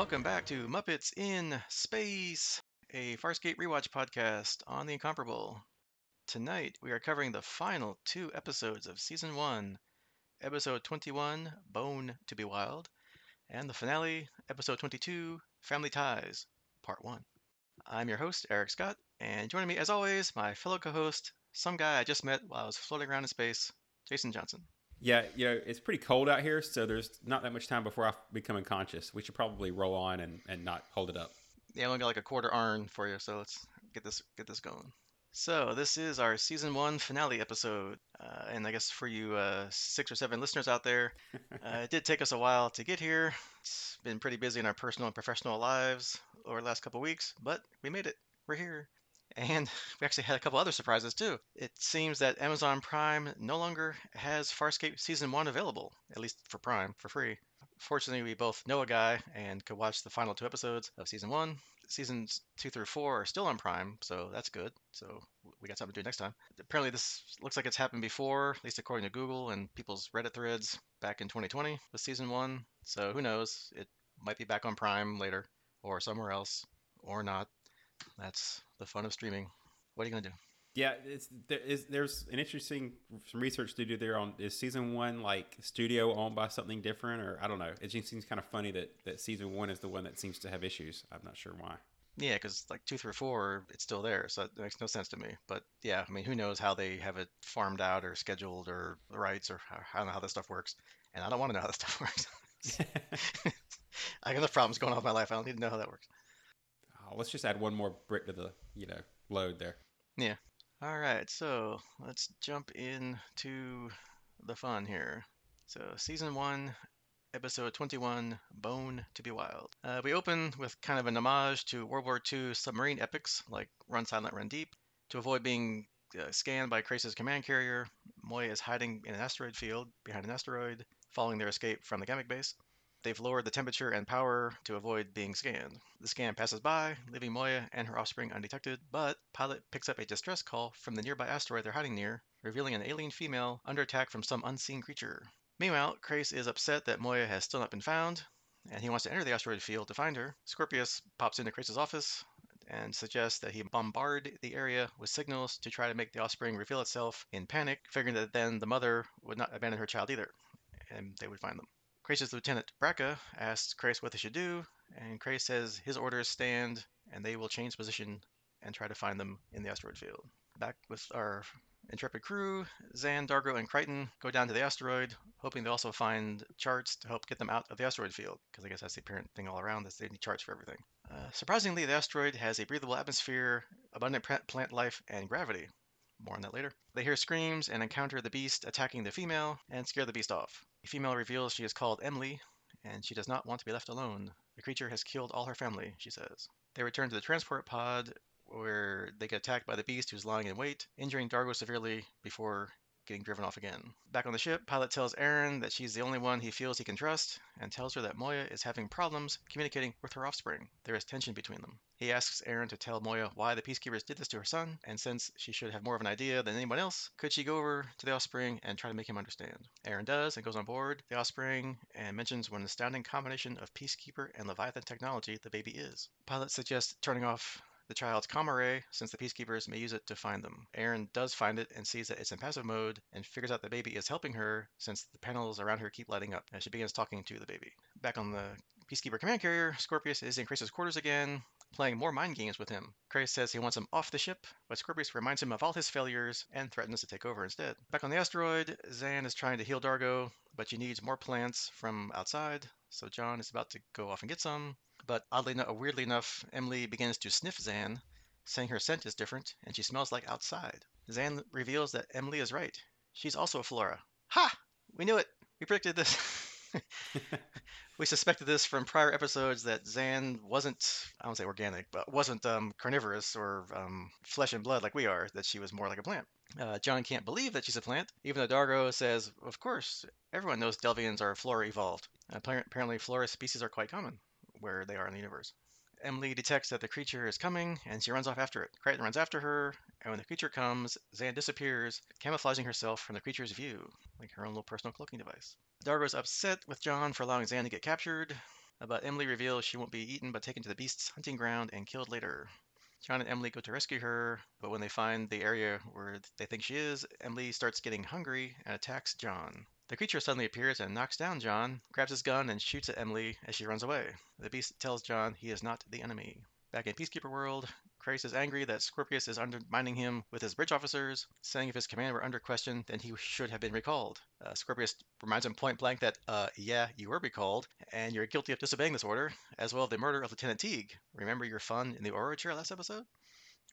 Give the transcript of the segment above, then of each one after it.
Welcome back to Muppets in Space, a Farscape rewatch podcast on the Incomparable. Tonight we are covering the final two episodes of season one, episode 21, Bone to be Wild, and the finale, episode 22, Family Ties, part one. I'm your host, Eric Scott, and joining me as always, my fellow co host, some guy I just met while I was floating around in space, Jason Johnson. Yeah, you know, it's pretty cold out here, so there's not that much time before I become unconscious. We should probably roll on and, and not hold it up. Yeah, I'm gonna get like a quarter arn for you, so let's get this get this going. So this is our season one finale episode, uh, and I guess for you uh, six or seven listeners out there, uh, it did take us a while to get here. It's been pretty busy in our personal and professional lives over the last couple weeks, but we made it. We're here. And we actually had a couple other surprises too. It seems that Amazon Prime no longer has Farscape Season 1 available, at least for Prime, for free. Fortunately, we both know a guy and could watch the final two episodes of Season 1. Seasons 2 through 4 are still on Prime, so that's good. So we got something to do next time. Apparently, this looks like it's happened before, at least according to Google and people's Reddit threads back in 2020 with Season 1. So who knows? It might be back on Prime later or somewhere else or not. That's the fun of streaming. What are you gonna do? Yeah, it's there is there's an interesting some research to do there on is season one like studio owned by something different or I don't know. It just seems kind of funny that that season one is the one that seems to have issues. I'm not sure why. Yeah, because like two through four, it's still there, so it makes no sense to me. But yeah, I mean, who knows how they have it farmed out or scheduled or rights or how, I don't know how this stuff works, and I don't want to know how this stuff works. I got enough problems going on in my life. I don't need to know how that works. Oh, let's just add one more brick to the you know load there. Yeah. All right. So let's jump into the fun here. So season one, episode 21, Bone to be Wild. Uh, we open with kind of an homage to World War II submarine epics like Run Silent, Run Deep. To avoid being uh, scanned by Crais's command carrier, Moya is hiding in an asteroid field behind an asteroid, following their escape from the Gammak base. They've lowered the temperature and power to avoid being scanned. The scan passes by, leaving Moya and her offspring undetected, but Pilot picks up a distress call from the nearby asteroid they're hiding near, revealing an alien female under attack from some unseen creature. Meanwhile, Crais is upset that Moya has still not been found, and he wants to enter the asteroid field to find her. Scorpius pops into Crais's office and suggests that he bombard the area with signals to try to make the offspring reveal itself in panic, figuring that then the mother would not abandon her child either, and they would find them. Crais's lieutenant Braca asks Crais what they should do, and Crais says his orders stand and they will change position and try to find them in the asteroid field. Back with our intrepid crew, Zhaan, Dargo, and Crichton go down to the asteroid, hoping to also find charts to help get them out of the asteroid field, because I guess that's the apparent thing all around, is they need charts for everything. Uh, surprisingly, the asteroid has a breathable atmosphere, abundant plant life, and gravity. More on that later. They hear screams and encounter the beast attacking the female and scare the beast off. The female reveals she is called Emily, and she does not want to be left alone. The creature has killed all her family, she says. They return to the transport pod, where they get attacked by the beast who's lying in wait, injuring Dargo severely before getting driven off again. Back on the ship, Pilot tells Aeryn that she's the only one he feels he can trust, and tells her that Moya is having problems communicating with her offspring. There is tension between them. He asks Aeryn to tell Moya why the Peacekeepers did this to her son, and since she should have more of an idea than anyone else, could she go over to the offspring and try to make him understand? Aeryn does and goes on board the offspring and mentions what an astounding combination of Peacekeeper and Leviathan technology the baby is. Pilot suggests turning off the child's ray, since the peacekeepers may use it to find them. Aeryn does find it and sees that it's in passive mode and figures out the baby is helping her since the panels around her keep lighting up as she begins talking to the baby. Back on the Peacekeeper command carrier, Scorpius is in Crais's quarters again, playing more mind games with him. Crais says he wants him off the ship, but Scorpius reminds him of all his failures and threatens to take over instead. Back on the asteroid, Zhaan is trying to heal Dargo, but she needs more plants from outside, so John is about to go off and get some. But oddly enough, weirdly enough, Emily begins to sniff Zhaan, saying her scent is different and she smells like outside. Zhaan reveals that Emily is right. She's also a flora. Ha! We knew it. We predicted this. we suspected this from prior episodes that Zhaan wasn't, I don't say organic, but wasn't um, carnivorous or um, flesh and blood like we are, that she was more like a plant. Uh, John can't believe that she's a plant, even though Dargo says, of course, everyone knows Delvians are flora evolved. apparently, flora species are quite common where they are in the universe. Emily detects that the creature is coming, and she runs off after it. Crichton runs after her, and when the creature comes, Zhaan disappears, camouflaging herself from the creature's view, like her own little personal cloaking device. Dargo's upset with John for allowing Zhaan to get captured. But Emily reveals she won't be eaten but taken to the beast's hunting ground and killed later. John and Emily go to rescue her, but when they find the area where they think she is, Emily starts getting hungry and attacks John. The creature suddenly appears and knocks down John, grabs his gun, and shoots at Emily as she runs away. The beast tells John he is not the enemy. Back in Peacekeeper World, Crais is angry that Scorpius is undermining him with his bridge officers, saying if his command were under question, then he should have been recalled. Uh, Scorpius reminds him point blank that, uh, yeah, you were recalled, and you're guilty of disobeying this order, as well as the murder of Lieutenant Teague. Remember your fun in the Aurora chair last episode?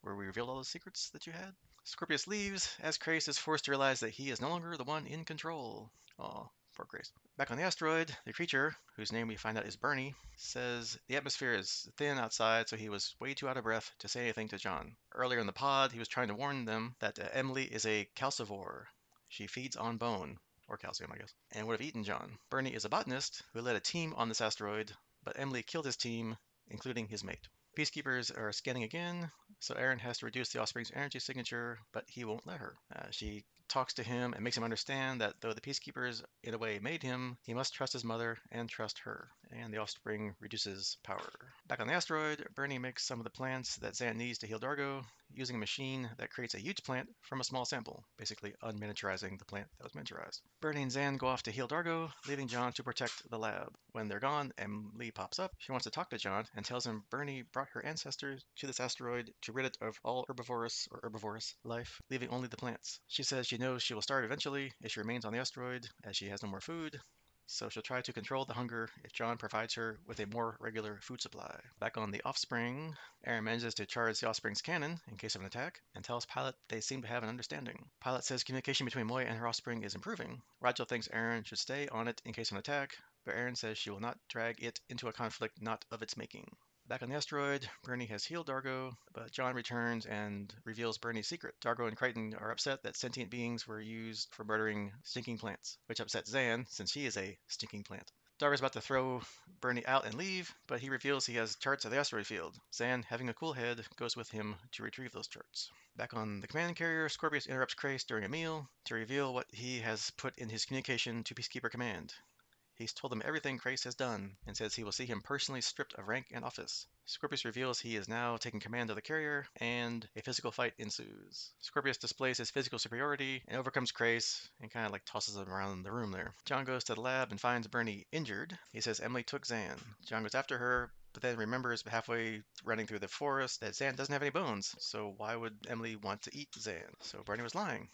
Where we revealed all the secrets that you had? Scorpius leaves as Crais is forced to realize that he is no longer the one in control. Aw, poor Crais. Back on the asteroid, the creature, whose name we find out is Bernie, says the atmosphere is thin outside, so he was way too out of breath to say anything to John. Earlier in the pod, he was trying to warn them that uh, Emily is a calcivore. She feeds on bone, or calcium, I guess, and would have eaten John. Bernie is a botanist who led a team on this asteroid, but Emily killed his team, including his mate. Peacekeepers are scanning again, so Aeryn has to reduce the offspring's energy signature, but he won't let her. Uh, she talks to him and makes him understand that though the peacekeepers in a way made him, he must trust his mother and trust her. And the offspring reduces power. Back on the asteroid, Bernie makes some of the plants that Zhaan needs to heal Dargo using a machine that creates a huge plant from a small sample, basically unminiaturizing the plant that was miniaturized. Bernie and Zhaan go off to heal Dargo, leaving John to protect the lab. When they're gone, Emily pops up. She wants to talk to John and tells him Bernie brought her ancestors to this asteroid to rid it of all herbivorous or herbivorous life, leaving only the plants. She says she knows she will starve eventually if she remains on the asteroid, as she has no more food, so she'll try to control the hunger if John provides her with a more regular food supply. Back on the offspring, Aeryn manages to charge the offspring's cannon in case of an attack and tells Pilot they seem to have an understanding. Pilot says communication between Moya and her offspring is improving. Rachel thinks Aeryn should stay on it in case of an attack, but Aeryn says she will not drag it into a conflict not of its making. Back on the asteroid, Bernie has healed Dargo, but John returns and reveals Bernie's secret. Dargo and Crichton are upset that sentient beings were used for murdering stinking plants, which upsets Zhaan since she is a stinking plant. Dargo's about to throw Bernie out and leave, but he reveals he has charts of the asteroid field. Zhaan, having a cool head, goes with him to retrieve those charts. Back on the command carrier, Scorpius interrupts Crais during a meal to reveal what he has put in his communication to Peacekeeper Command. He's told them everything Crais has done and says he will see him personally stripped of rank and office. Scorpius reveals he is now taking command of the carrier, and a physical fight ensues. Scorpius displays his physical superiority and overcomes Crais and kind of like tosses him around the room there. John goes to the lab and finds Bernie injured. He says Emily took Zhaan. John goes after her, but then remembers halfway running through the forest that Zhaan doesn't have any bones, so why would Emily want to eat Zhaan? So Bernie was lying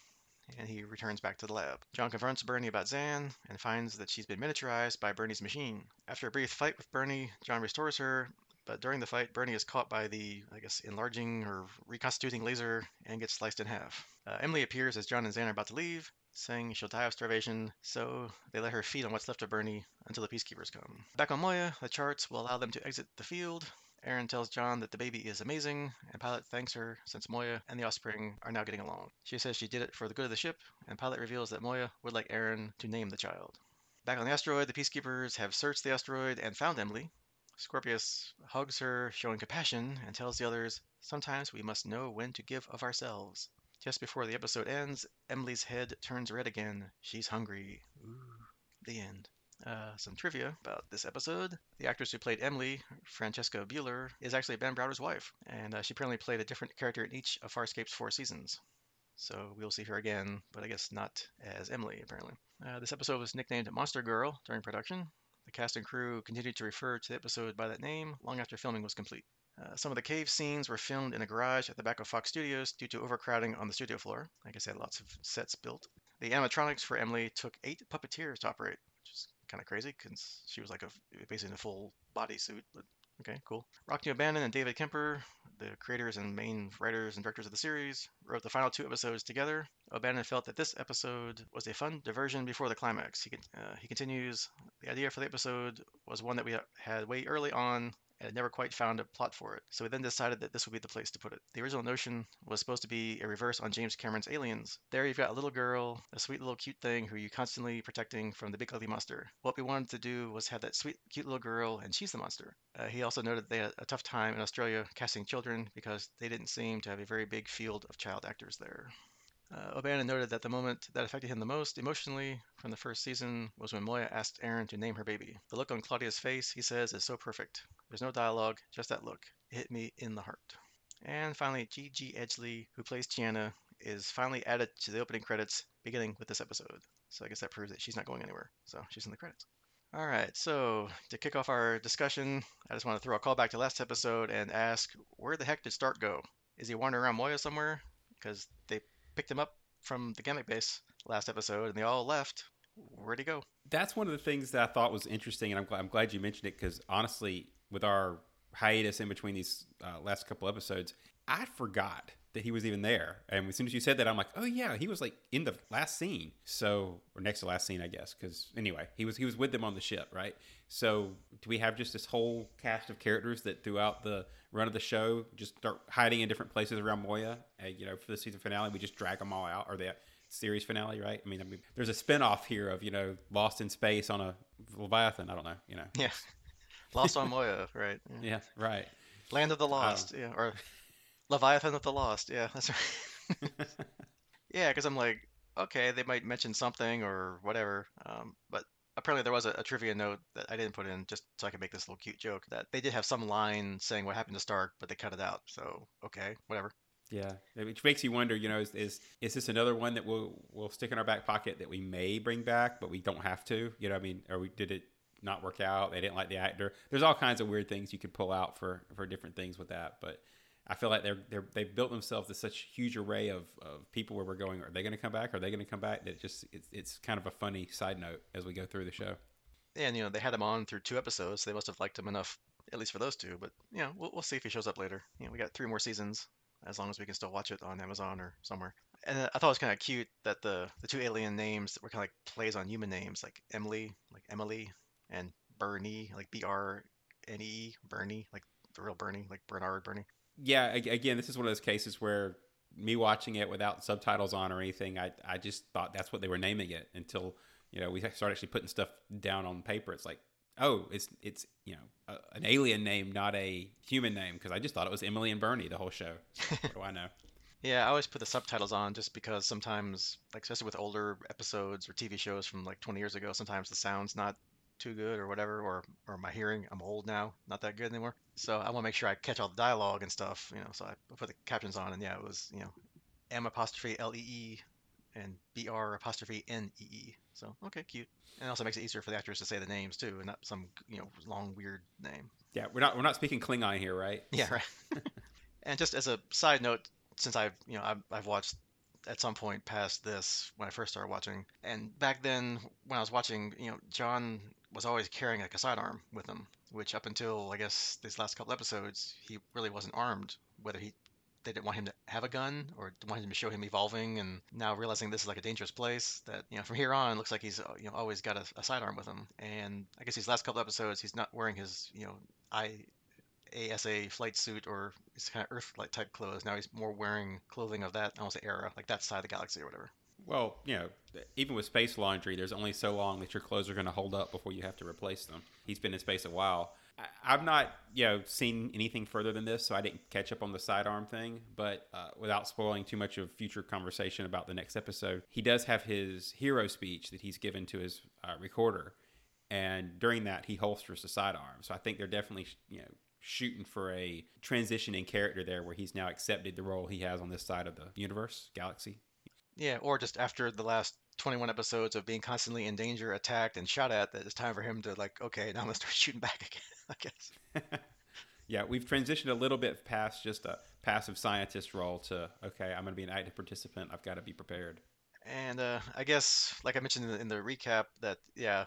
and he returns back to the lab. John confronts Bernie about Zhaan and finds that she's been miniaturized by Bernie's machine. After a brief fight with Bernie, John restores her, but during the fight, Bernie is caught by the, I guess, enlarging or reconstituting laser and gets sliced in half. Uh, Emily appears as John and Zhaan are about to leave, saying she'll die of starvation, so they let her feed on what's left of Bernie until the peacekeepers come. Back on Moya, the charts will allow them to exit the field, Aeryn tells John that the baby is amazing, and Pilot thanks her since Moya and the offspring are now getting along. She says she did it for the good of the ship, and Pilot reveals that Moya would like Aeryn to name the child. Back on the asteroid, the peacekeepers have searched the asteroid and found Emily. Scorpius hugs her, showing compassion, and tells the others, Sometimes we must know when to give of ourselves. Just before the episode ends, Emily's head turns red again. She's hungry. Ooh. The end. Uh, some trivia about this episode. The actress who played Emily, Francesca Buller, is actually Ben Browder's wife, and uh, she apparently played a different character in each of Farscape's four seasons. So we'll see her again, but I guess not as Emily, apparently. Uh, this episode was nicknamed Monster Girl during production. The cast and crew continued to refer to the episode by that name long after filming was complete. Uh, some of the cave scenes were filmed in a garage at the back of Fox Studios due to overcrowding on the studio floor. Like I said, lots of sets built. The animatronics for Emily took eight puppeteers to operate, which is kind of crazy because she was like a basically in a full bodysuit. But okay, cool. Rockne O'Bannon and David Kemper, the creators and main writers and directors of the series, wrote the final two episodes together. O'Bannon felt that this episode was a fun diversion before the climax. He, uh, he continues, the idea for the episode was one that we had way early on and never quite found a plot for it. So we then decided that this would be the place to put it. The original notion was supposed to be a reverse on James Cameron's Aliens. There you've got a little girl, a sweet little cute thing who you're constantly protecting from the big ugly monster. What we wanted to do was have that sweet cute little girl and she's the monster. Uh, he also noted they had a tough time in Australia casting children because they didn't seem to have a very big field of child actors there. Uh, O'Bannon noted that the moment that affected him the most emotionally from the first season was when Moya asked Aeryn to name her baby. The look on Claudia's face, he says, is so perfect. There's no dialogue, just that look. It hit me in the heart. And finally, Gigi Edgley, who plays Chiana, is finally added to the opening credits, beginning with this episode. So I guess that proves that she's not going anywhere. So she's in the credits. All right, so to kick off our discussion, I just want to throw a call back to last episode and ask where the heck did Stark go? Is he wandering around Moya somewhere? Because picked him up from the Gammak base last episode and they all left. Where'd he go? That's one of the things that I thought was interesting, and I'm glad, I'm glad you mentioned it because honestly, with our hiatus in between these uh, last couple episodes, I forgot that he was even there. And as soon as you said that, I'm like, oh yeah, he was like in the last scene. So or next to last scene, I guess. Because anyway, he was he was with them on the ship, right? So do we have just this whole cast of characters that throughout the run of the show just start hiding in different places around Moya? And, you know, for the season finale, we just drag them all out, or the series finale, right? I mean, I mean, there's a spinoff here of you know Lost in Space on a Leviathan. I don't know, you know. Yeah, Lost on Moya, right? Yeah, yeah right. Land of the um, Lost, yeah, or Leviathan of the Lost. Yeah, that's right. yeah, because I'm like, okay, they might mention something or whatever, um, but apparently there was a, a, trivia note that I didn't put in just so I could make this little cute joke that they did have some line saying what happened to Stark, but they cut it out. So okay, whatever. Yeah, which makes you wonder. You know, is, is is this another one that we'll we'll stick in our back pocket that we may bring back, but we don't have to? You know, I mean, or we did it not work out? They didn't like the actor. There's all kinds of weird things you could pull out for for different things with that, but I feel like they're they're they've built themselves to such huge array of, of people where we're going. Are they going to come back? Are they going to come back? That just it's, it's kind of a funny side note as we go through the show. And you know they had him on through two episodes. So they must have liked him enough, at least for those two. But you know we'll, we'll see if he shows up later. You know we got three more seasons, as long as we can still watch it on Amazon or somewhere. And uh, I thought it was kind of cute that the the two alien names were kind of like plays on human names, like Emily, like Emily, and Bernie, like B R N E, Bernie, like the real Bernie, like Bernard Bernie yeah, again, this is one of those cases where me watching it without subtitles on or anything, I I just thought that's what they were naming it until you know we started actually putting stuff down on paper. It's like, oh, it's it's you know a, an alien name, not a human name, because I just thought it was Emily and Bernie the whole show. What do I know? Yeah, I always put the subtitles on just because sometimes, like especially with older episodes or TV shows from like 20 years ago, sometimes the sound's not too good or whatever, or or my hearing, I'm old now, not that good anymore. So I want to make sure I catch all the dialogue and stuff, you know. So I put the captions on, and yeah, it was you know, M apostrophe L E E and B R apostrophe N E E. So okay, cute. And it also makes it easier for the actors to say the names too, and not some you know long weird name. Yeah, we're not we're not speaking Klingon here, right? Yeah, right. and just as a side note, since I've you know I've, I've watched at some point past this when I first started watching, and back then when I was watching, you know, John was always carrying like a sidearm with him, which up until I guess these last couple episodes, he really wasn't armed. Whether he they didn't want him to have a gun or wanted him to show him evolving and now realizing this is like a dangerous place that you know from here on looks like he's uh, you know always got a, a sidearm with him and i guess these last couple episodes he's not wearing his you know i ASA flight suit or his kind of Earth-like type clothes. Now he's more wearing clothing of that, almost era, like that side of the galaxy or whatever. Well, you know, even with space laundry, there's only so long that your clothes are going to hold up before you have to replace them. He's been in space a while. I, have not, you know, seen anything further than this, so I didn't catch up on the sidearm thing. But uh, without spoiling too much of future conversation about the next episode, he does have his hero speech that he's given to his uh, recorder, and during that, he holsters the sidearm. So I think they're definitely, you know, shooting for a transition in character there, where he's now accepted the role he has on this side of the universe, galaxy. Yeah, or just after the last 21 episodes of being constantly in danger, attacked, and shot at, that it's time for him to, like, okay, now I'm going to start shooting back again, I guess. yeah, we've transitioned a little bit past just a passive scientist role to, okay, I'm going to be an active participant. I've got to be prepared. And uh, I guess, like I mentioned in the, in the recap, that, yeah,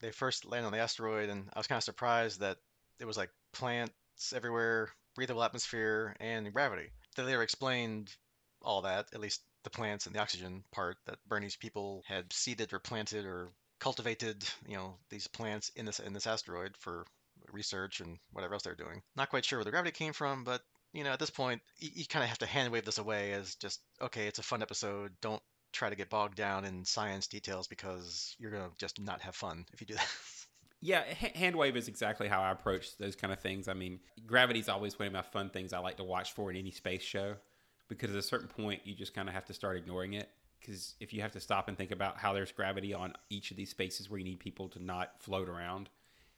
they first land on the asteroid, and I was kind of surprised that it was like plants everywhere, breathable atmosphere, and gravity. They later explained all that, at least the plants and the oxygen part that Bernie's people had seeded or planted or cultivated, you know, these plants in this in this asteroid for research and whatever else they're doing. Not quite sure where the gravity came from, but you know, at this point, you, you kind of have to hand wave this away as just okay, it's a fun episode. Don't try to get bogged down in science details because you're gonna just not have fun if you do that. Yeah, hand wave is exactly how I approach those kind of things. I mean, gravity's always one of my fun things I like to watch for in any space show because at a certain point you just kind of have to start ignoring it because if you have to stop and think about how there's gravity on each of these spaces where you need people to not float around,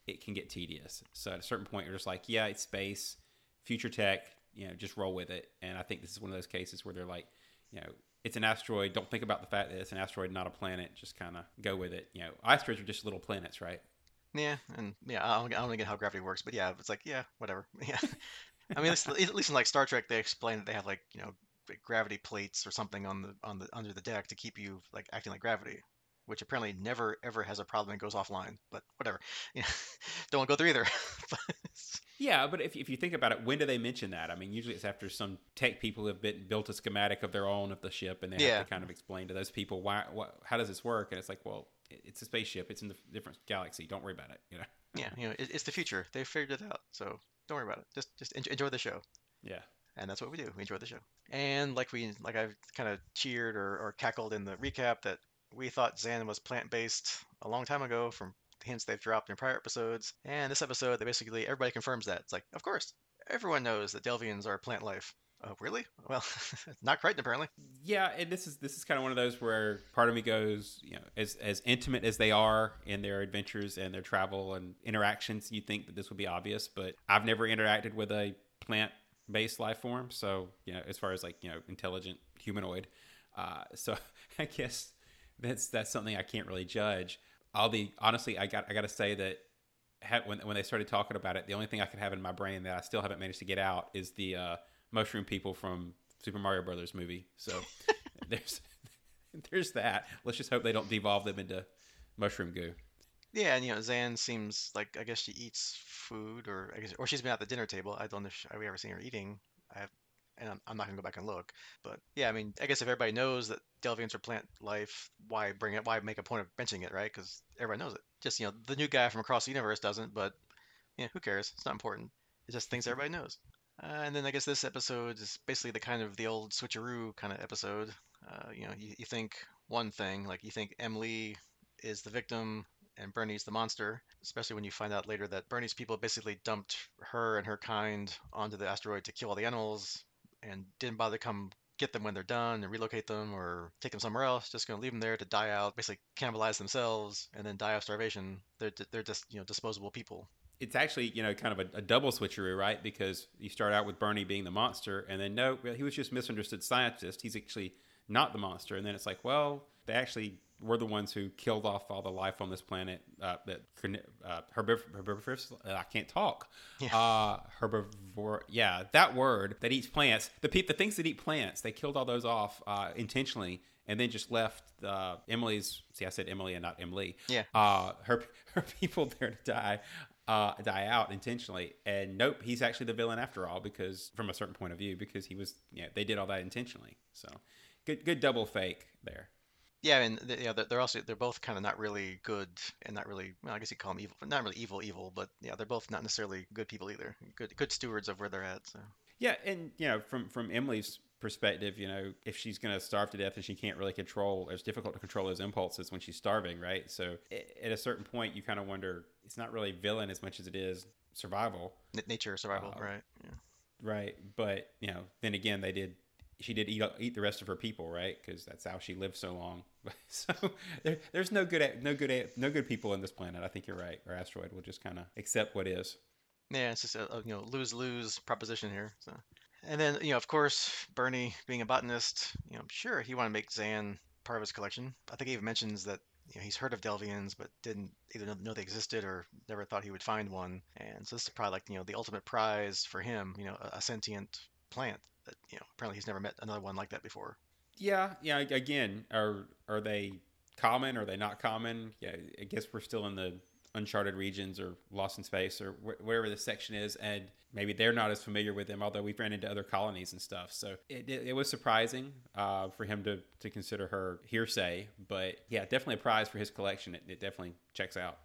it can get tedious. So at a certain point, you're just like, yeah, it's space, future tech, you know, just roll with it. And I think this is one of those cases where they're like, you know, it's an asteroid. Don't think about the fact that it's an asteroid, not a planet. Just kind of go with it. You know, asteroids are just little planets, right? Yeah, and yeah, I don't, I don't get how gravity works, but yeah, it's like yeah, whatever. Yeah, I mean, at least in like Star Trek, they explain that they have like you know gravity plates or something on the on the under the deck to keep you like acting like gravity, which apparently never ever has a problem and goes offline. But whatever, yeah, don't want to go through either. yeah, but if if you think about it, when do they mention that? I mean, usually it's after some tech people have been, built a schematic of their own of the ship, and they have to kind of explain to those people why what how does this work, and it's like, well, it's a spaceship, it's in the different galaxy. Don't worry about it, you know. yeah, you know, it, it's the future. They figured it out, so don't worry about it. Just just enjoy the show. Yeah and that's what we do. We enjoy the show. And like we like I've kind of cheered or, or cackled in the recap that we thought Zhaan was plant based a long time ago from hints they've dropped in prior episodes. And this episode, they basically everybody confirms that. It's like, of course, everyone knows that Delvians are plant life. Oh, really? Well, not quite apparently. Yeah, and this is this is kind of one of those where part of me goes, you know, as as intimate as they are in their adventures and their travel and interactions, you think that this would be obvious, but I've never interacted with a plant based life form. So, you know, as far as like, you know, intelligent humanoid. Uh, so I guess that's, that's something I can't really judge. I'll be honestly, I got, I got to say that when, when they started talking about it, the only thing I could have in my brain that I still haven't managed to get out is the uh, mushroom people from Super Mario Brothers movie. So there's, there's that. Let's just hope they don't devolve them into mushroom goo. Yeah, and you know, Zhaan seems like I guess she eats food, or I guess, or she's been at the dinner table. I don't know if have we ever seen her eating. I have, and I'm, I'm not gonna go back and look. But yeah, I mean, I guess if everybody knows that Delvians are plant life, why bring it? Why make a point of mentioning it, right? Because everybody knows it. Just you know, the new guy from across the universe doesn't, but yeah, who cares? It's not important. It's just things mm-hmm. everybody knows. Uh, and then I guess this episode is basically the kind of the old switcheroo kind of episode. Uh, you know, you, you think one thing, like you think Emily is the victim and Bernie's the monster, especially when you find out later that Bernie's people basically dumped her and her kind onto the asteroid to kill all the animals and didn't bother to come get them when they're done and relocate them or take them somewhere else. Just going to leave them there to die out, basically cannibalize themselves and then die of starvation. They're, they're just, you know, disposable people. It's actually, you know, kind of a, a double switcheroo, right? Because you start out with Bernie being the monster and then no, he was just misunderstood scientist. He's actually not the monster. And then it's like, well, they actually were the ones who killed off all the life on this planet. Uh, that uh, herbivorous. Uh, I can't talk. Yeah. Uh, herbivore. Yeah, that word that eats plants. The pe- the things that eat plants. They killed all those off uh, intentionally, and then just left uh, Emily's. See, I said Emily and not Emily. Yeah. Uh, her her people there to die. Uh, die out intentionally. And nope, he's actually the villain after all because from a certain point of view, because he was, yeah, they did all that intentionally. So good, good double fake there. Yeah, and they, yeah, they're also they're both kind of not really good and not really well, I guess you call them evil, but not really evil evil, but yeah, they're both not necessarily good people either. Good good stewards of where they're at. So yeah, and you know from from Emily's perspective, you know if she's going to starve to death and she can't really control, it's difficult to control those impulses when she's starving, right? So at a certain point, you kind of wonder it's not really villain as much as it is survival, nature survival, uh, right? Yeah. Right, but you know, then again, they did she did eat eat the rest of her people, right? Because that's how she lived so long. so there, there's no good no good no good people in this planet. I think you're right. Our asteroid will just kind of accept what is. Yeah, it's just a, a you know lose lose proposition here. So, and then you know of course Bernie being a botanist, you know sure he wanted to make Zhaan part of his collection. I think he even mentions that you know, he's heard of Delvians, but didn't either know they existed or never thought he would find one. And so this is probably like you know the ultimate prize for him, you know, a, a sentient plant that you know apparently he's never met another one like that before. Yeah, yeah. Again, are are they common? Are they not common? Yeah, I guess we're still in the uncharted regions or lost in space or wh- wherever the section is, and maybe they're not as familiar with them. Although we've ran into other colonies and stuff, so it, it, it was surprising uh, for him to to consider her hearsay. But yeah, definitely a prize for his collection. It, it definitely checks out.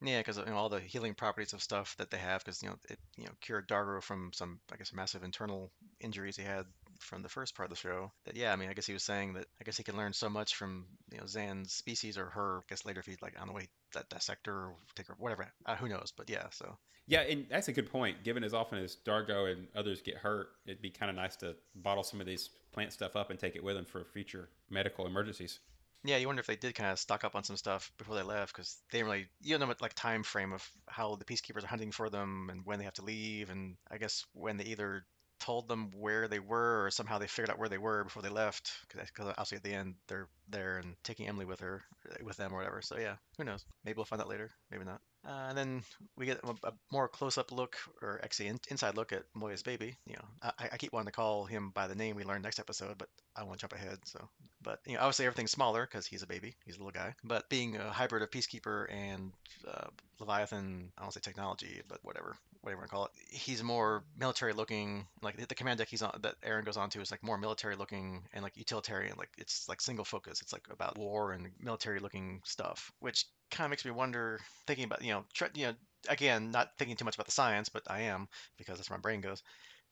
Yeah, because you know, all the healing properties of stuff that they have, because you know it you know cured Dargo from some I guess massive internal injuries he had from the first part of the show. That yeah, I mean, I guess he was saying that I guess he can learn so much from you know Zhaan's species or her. I guess later if he like on the way that dissect her or take her whatever, uh, who knows? But yeah, so Yeah, and that's a good point. Given as often as Dargo and others get hurt, it'd be kind of nice to bottle some of these plant stuff up and take it with them for future medical emergencies. yeah, you wonder if they did kind of stock up on some stuff before they left because they didn't really you don't know what like time frame of how the peacekeepers are hunting for them and when they have to leave and I guess when they either told them where they were or somehow they figured out where they were before they left because obviously at the end they're there and taking Emily with her with them or whatever. So yeah who knows? Maybe we'll find out later maybe not. Uh, and then we get a, more close-up look or actually in, inside look at Moya's baby you know. I, I keep wanting to call him by the name we learned next episode but I want to jump ahead so. But you know obviously everything's smaller because he's a baby he's a little guy. But being a hybrid of peacekeeper and uh, Leviathan I don't say technology but whatever whatever you want to call it. He's more military looking. Like the command deck he's on that Aeryn goes on to is like more military looking and like utilitarian. Like it's like single focus. It's like about war and military looking stuff, which kind of makes me wonder. Thinking about you know you know again not thinking too much about the science, but I am because that's where my brain goes.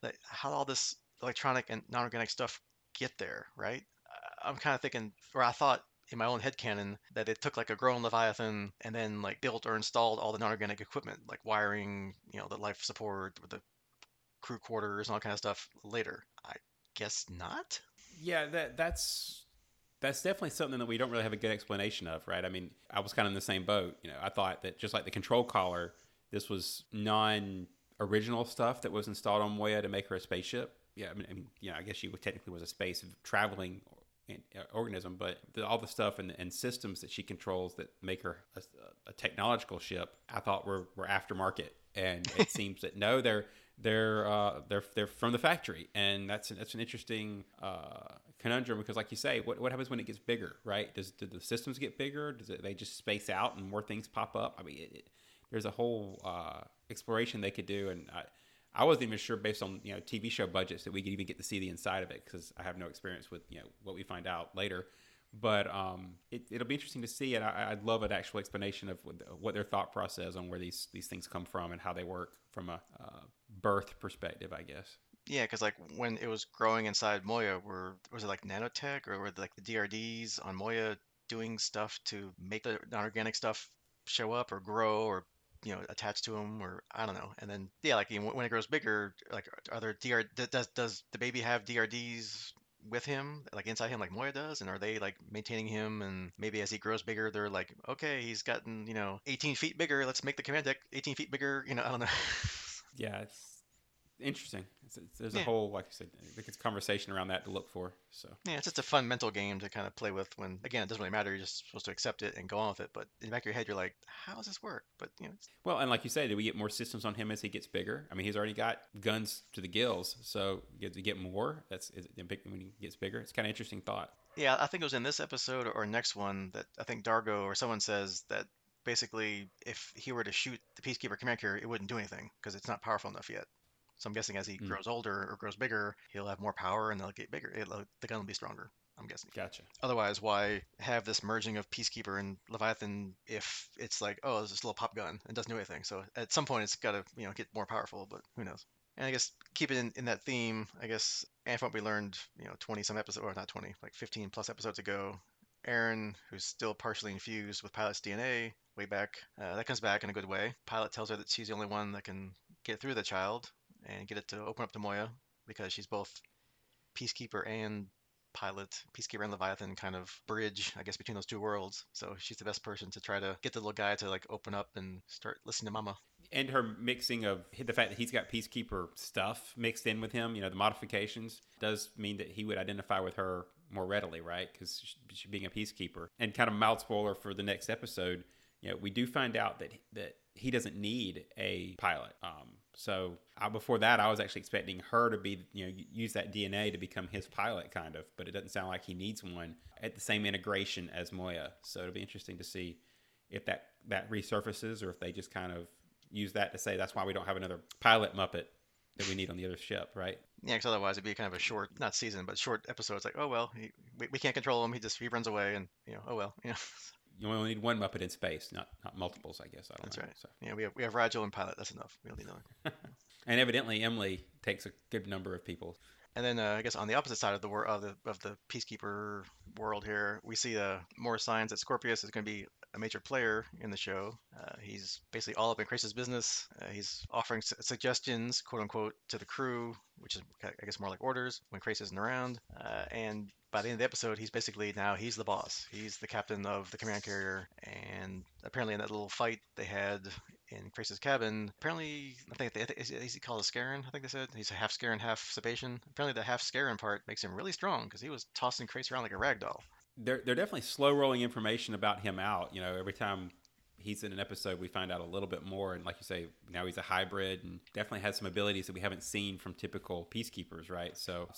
That how all this electronic and non-organic stuff get there, right? I'm kind of thinking, or I thought in my own head canon that it took like a grown leviathan and then like built or installed all the non-organic equipment like wiring you know the life support the crew quarters and all kind of stuff later i guess not Yeah, that that's that's definitely something that we don't really have a good explanation of, right? I mean, I was kind of in the same boat. You know, I thought that just like the control collar, this was non-original stuff that was installed on Moya to make her a spaceship. Yeah, I mean, I mean you know, I guess she technically was a space traveling organism, but the, all the stuff and, and, systems that she controls that make her a, a, technological ship, I thought were, were aftermarket, and it seems that no, they're they're uh, they're they're from the factory, and that's that's an interesting uh, conundrum because, like you say, what what happens when it gets bigger, right? Does do the systems get bigger? Does it, they just space out and more things pop up? I mean, it, it, there's a whole uh, exploration they could do, and I, I wasn't even sure based on you know TV show budgets that we could even get to see the inside of it because I have no experience with you know what we find out later. But um, it, will be interesting to see, and I, would love an actual explanation of what their thought process on where these these things come from and how they work from a uh, birth perspective, I guess. Yeah, because like when it was growing inside Moya, were was it like nanotech or were like the DRDs on Moya doing stuff to make the non-organic stuff show up or grow or you know attached to him or I don't know. And then yeah, like when it grows bigger, like are there DR does does the baby have DRDs with him, like inside him, like Moya does, and are they like maintaining him? And maybe as he grows bigger, they're like, okay, he's gotten you know 18 feet bigger. Let's make the command deck 18 feet bigger. You know, I don't know. yeah, it's interesting. It's, it's, there's yeah. a whole, like I said, I think it's conversation around that to look for. So yeah, it's just a fun mental game to kind of play with. When again, it doesn't really matter. You're just supposed to accept it and go on with it. But in the back of your head, you're like, how does this work? But you know, it's... well, and like you say, do we get more systems on him as he gets bigger? I mean, he's already got guns to the gills, so get to get more. That's is it, when he gets bigger. It's kind of interesting thought. Yeah, I think it was in this episode or next one that I think Dargo or someone says that basically if he were to shoot the peacekeeper commander it wouldn't do anything because it's not powerful enough yet. So I'm guessing as he mm. grows older or grows bigger, he'll have more power and they'll get bigger. It'll, the gun will be stronger. I'm guessing. Gotcha. Otherwise, why have this merging of Peacekeeper and Leviathan if it's like, oh, it's just a little pop gun and doesn't do anything? So at some point, it's got to you know get more powerful, but who knows? And I guess keep it in, in that theme. I guess and what we learned, you know, 20 some episodes, or not 20, like 15 plus episodes ago. Aeryn, who's still partially infused with Pilot's DNA way back, uh, that comes back in a good way. Pilot tells her that she's the only one that can get through the child, and get it to open up to Moya because she's both Peacekeeper and pilot, Peacekeeper and Leviathan kind of bridge, I guess, between those two worlds. So she's the best person to try to get the little guy to like open up and start listening to Mama. And her mixing of the fact that he's got Peacekeeper stuff mixed in with him, you know, the modifications does mean that he would identify with her more readily, right? Because she being a Peacekeeper. And kind of mild spoiler for the next episode, you know, we do find out that that he doesn't need a pilot. Um, so uh, before that, I was actually expecting her to be, you know, use that DNA to become his pilot, kind of. But it doesn't sound like he needs one at the same integration as Moya. So it'll be interesting to see if that that resurfaces or if they just kind of use that to say that's why we don't have another pilot Muppet that we need on the other ship, right? Yeah, because otherwise it'd be kind of a short, not season, but short episode. It's like, oh well, he, we, we can't control him. He just he runs away, and you know, oh well, you know. You only need one Muppet in space, not not multiples, I guess. I don't That's know, right. So. Yeah, we have we have Rygel and Pilot. That's enough. We don't need another. and evidently, Emily takes a good number of people. And then uh, I guess on the opposite side of the wor- of the of the peacekeeper world here, we see uh, more signs that Scorpius is going to be a major player in the show. Uh, he's basically all up in Crais's business. Uh, he's offering su- suggestions, quote unquote, to the crew, which is I guess more like orders when Crais isn't around. Uh, and by the end of the episode, he's basically now he's the boss. He's the captain of the command carrier. And apparently, in that little fight they had in Crais's cabin, apparently I think they, is, is he called a Scaran? I think they said he's a half Scaran, half Sebacean. Apparently, the half Scaran part makes him really strong because he was tossing Crais around like a rag doll. They're they're definitely slow rolling information about him out. You know, every time he's in an episode, we find out a little bit more. And like you say, now he's a hybrid and definitely has some abilities that we haven't seen from typical peacekeepers, right? So.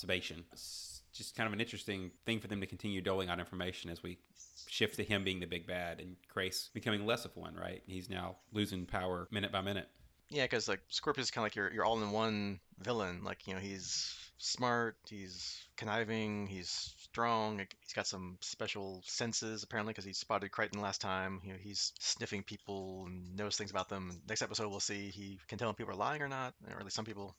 It's just kind of an interesting thing for them to continue doling out information as we shift to him being the big bad and Crais becoming less of one, right? He's now losing power minute by minute. Yeah, because like Scorpius is kind of like your your all-in-one villain. Like you know, he's smart, he's conniving, he's strong. He's got some special senses apparently because he spotted Crichton last time. You know, he's sniffing people and knows things about them. Next episode, we'll see he can tell when people are lying or not, or at least some people.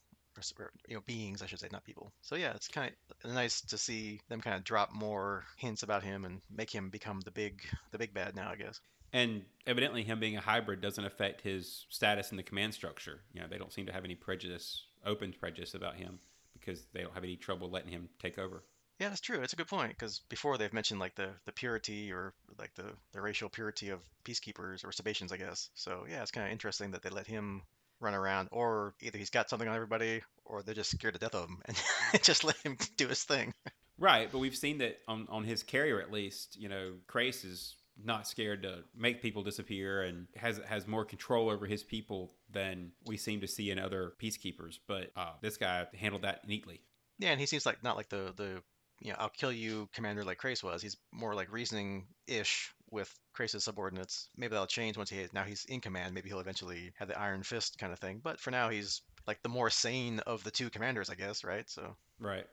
Or, you know, beings, I should say, not people. So yeah, it's kind of nice to see them kind of drop more hints about him and make him become the big, the big bad now, I guess. And evidently, him being a hybrid doesn't affect his status in the command structure. You know, they don't seem to have any prejudice, open prejudice about him because they don't have any trouble letting him take over. Yeah, that's true. It's a good point because before they've mentioned like the the purity or like the the racial purity of peacekeepers or Sebaceans, I guess. So yeah, it's kind of interesting that they let him run around, or either he's got something on everybody, or they're just scared to death of him and just let him do his thing. Right, but we've seen that on, on his carrier at least, you know, Crais is not scared to make people disappear and has has more control over his people than we seem to see in other peacekeepers. But uh, this guy handled that neatly. Yeah, and he seems like not like the the you know I'll kill you commander like Crais was. He's more like reasoning ish with Crais's subordinates. Maybe that'll change once he now he's in command. Maybe he'll eventually have the iron fist kind of thing. But for now, he's like the more sane of the two commanders, I guess. Right. So. Right.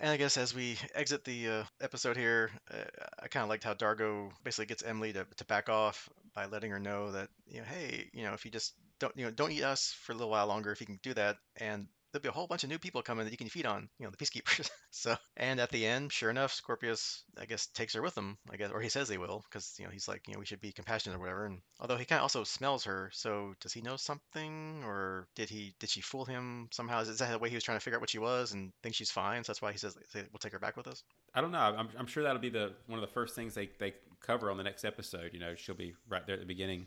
And I guess as we exit the uh, episode here, uh, I kind of liked how Dargo basically gets Emily to, to back off by letting her know that you know, hey, you know, if you just don't, you know, don't eat us for a little while longer, if you can do that, and there'll be a whole bunch of new people coming that you can feed on, you know, the peacekeepers. so, and at the end, sure enough, Scorpius, I guess, takes her with him, I guess, or he says they will, because you know he's like, you know, we should be compassionate or whatever. And although he kind of also smells her, so does he know something, or did he did she fool him somehow? Is that the way he was trying to figure out what she was and think she's fine? So that's why he says we'll take her back with us. I don't know. I'm, I'm sure that'll be the one of the first things they, they cover on the next episode. You know, she'll be right there at the beginning.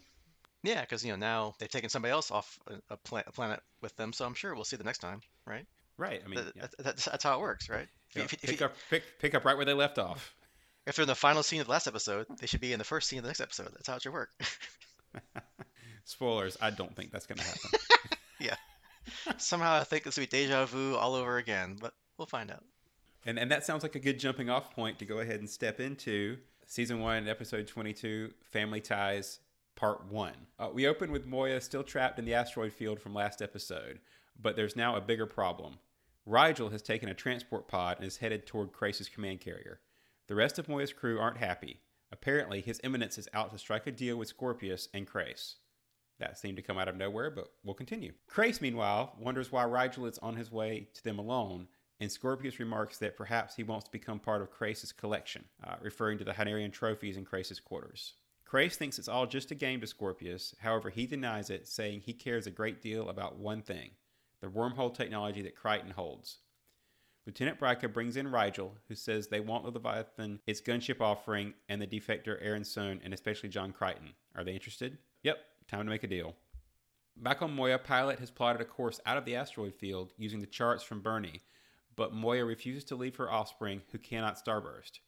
Yeah, because you know now they've taken somebody else off a, a, pla- a planet with them, so I'm sure we'll see the next time, right? Right. I mean, Th- yeah. that- that's, that's how it works, right? If, Yeah, if, if, pick you- up pick pick up right where they left off. if they're in the final scene of the last episode, they should be in the first scene of the next episode. That's how it should work. Spoilers. I don't think that's going to happen. Yeah. Somehow I think this will be deja vu all over again, but we'll find out. And and that sounds like a good jumping off point to go ahead and step into season one, episode twenty-two, Family Ties, part one. Uh, we open with Moya still trapped in the asteroid field from last episode, but there's now a bigger problem. Rygel has taken a transport pod and is headed toward Crais's command carrier. The rest of Moya's crew aren't happy. Apparently, His Eminence is out to strike a deal with Scorpius and Crais. That seemed to come out of nowhere, but we'll continue. Crais, meanwhile, wonders why Rygel is on his way to them alone, and Scorpius remarks that perhaps he wants to become part of Crais's collection, uh, referring to the Hynerian trophies in Crais's quarters. Crais thinks it's all just a game to Scorpius, however, he denies it, saying he cares a great deal about one thing the wormhole technology that Crichton holds. Lieutenant Braca brings in Rygel, who says they want the Leviathan, its gunship offering, and the defector Aeryn Sun, and especially John Crichton. Are they interested? Yep, time to make a deal. Back on Moya, Pilot has plotted a course out of the asteroid field using the charts from Bernie, but Moya refuses to leave her offspring, who cannot starburst.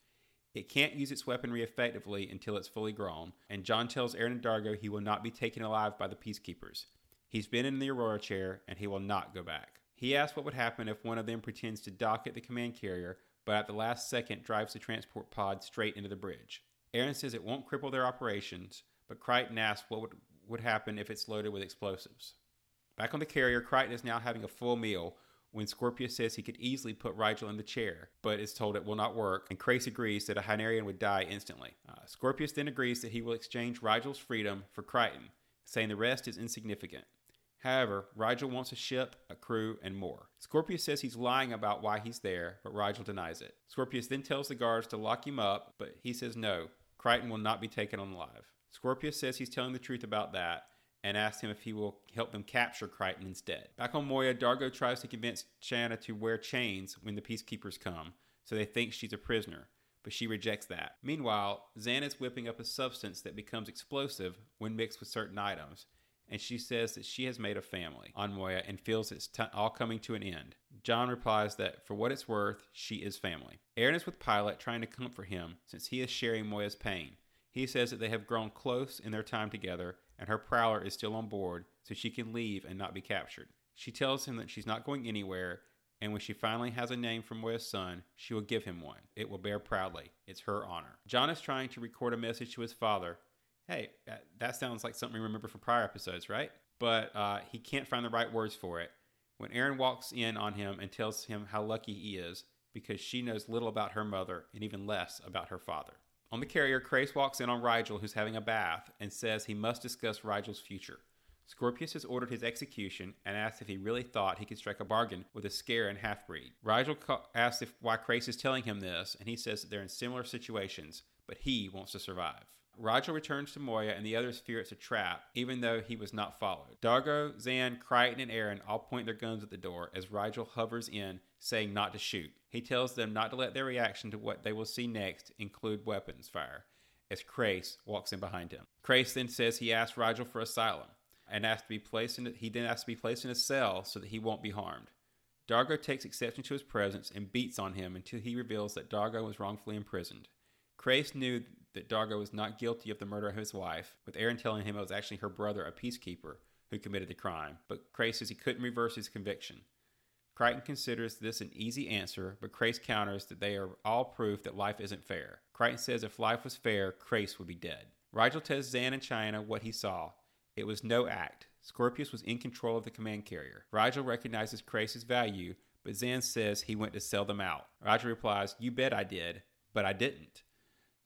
It can't use its weaponry effectively until it's fully grown, and John tells Aeryn and Dargo he will not be taken alive by the Peacekeepers. He's been in the Aurora chair, and he will not go back. He asks what would happen if one of them pretends to dock at the command carrier, but at the last second drives the transport pod straight into the bridge. Aeryn says it won't cripple their operations, but Crichton asks what would, would happen if it's loaded with explosives. Back on the carrier, Crichton is now having a full meal when Scorpius says he could easily put Rygel in the chair, but is told it will not work, and Crais agrees that a Hynerian would die instantly. Uh, Scorpius then agrees that he will exchange Rygel's freedom for Crichton, saying the rest is insignificant. However, Rygel wants a ship, a crew, and more. Scorpius says he's lying about why he's there, but Rygel denies it. Scorpius then tells the guards to lock him up, but he says no, Crichton will not be taken on alive. Scorpius says he's telling the truth about that and asks him if he will help them capture Crichton instead. Back on Moya, Dargo tries to convince Chiana to wear chains when the peacekeepers come, so they think she's a prisoner, but she rejects that. Meanwhile, Zhaan is whipping up a substance that becomes explosive when mixed with certain items, and she says that she has made a family on Moya and feels it's t- all coming to an end. John replies that for what it's worth, she is family. Aeryn is with Pilot trying to comfort him since he is sharing Moya's pain. He says that they have grown close in their time together and her prowler is still on board so she can leave and not be captured. She tells him that she's not going anywhere and when she finally has a name for Moya's son, she will give him one. It will bear proudly. It's her honor. John is trying to record a message to his father. Hey, that sounds like something we remember from prior episodes, right? But uh, he can't find the right words for it. When Aeryn walks in on him and tells him how lucky he is because she knows little about her mother and even less about her father. On the carrier, Crais walks in on Rygel, who's having a bath, and says he must discuss Rygel's future. Scorpius has ordered his execution and asks if he really thought he could strike a bargain with a Scarran half breed. Rygel asks if why Crais is telling him this, and he says that they're in similar situations, but he wants to survive. Rygel returns to Moya, and the others fear it's a trap, even though he was not followed. Dargo, Zhaan, Crichton, and Aeryn all point their guns at the door as Rygel hovers in, saying not to shoot. He tells them not to let their reaction to what they will see next include weapons fire, as Crais walks in behind him. Crais then says he asked Rygel for asylum, and asked to be placed in. He then asks to be placed in a cell so that he won't be harmed. Dargo takes exception to his presence and beats on him until he reveals that Dargo was wrongfully imprisoned. Crais knew that Dargo was not guilty of the murder of his wife, with Aeryn telling him it was actually her brother, a peacekeeper, who committed the crime, but Crais says he couldn't reverse his conviction. Crichton considers this an easy answer, but Crais counters that they are all proof that life isn't fair. Crichton says if life was fair, Crais would be dead. Rygel tells Zhaan and Chiana what he saw. It was no act. Scorpius was in control of the command carrier. Rygel recognizes Crais' value, but Zhaan says he went to sell them out. Rygel replies, You bet I did, but I didn't.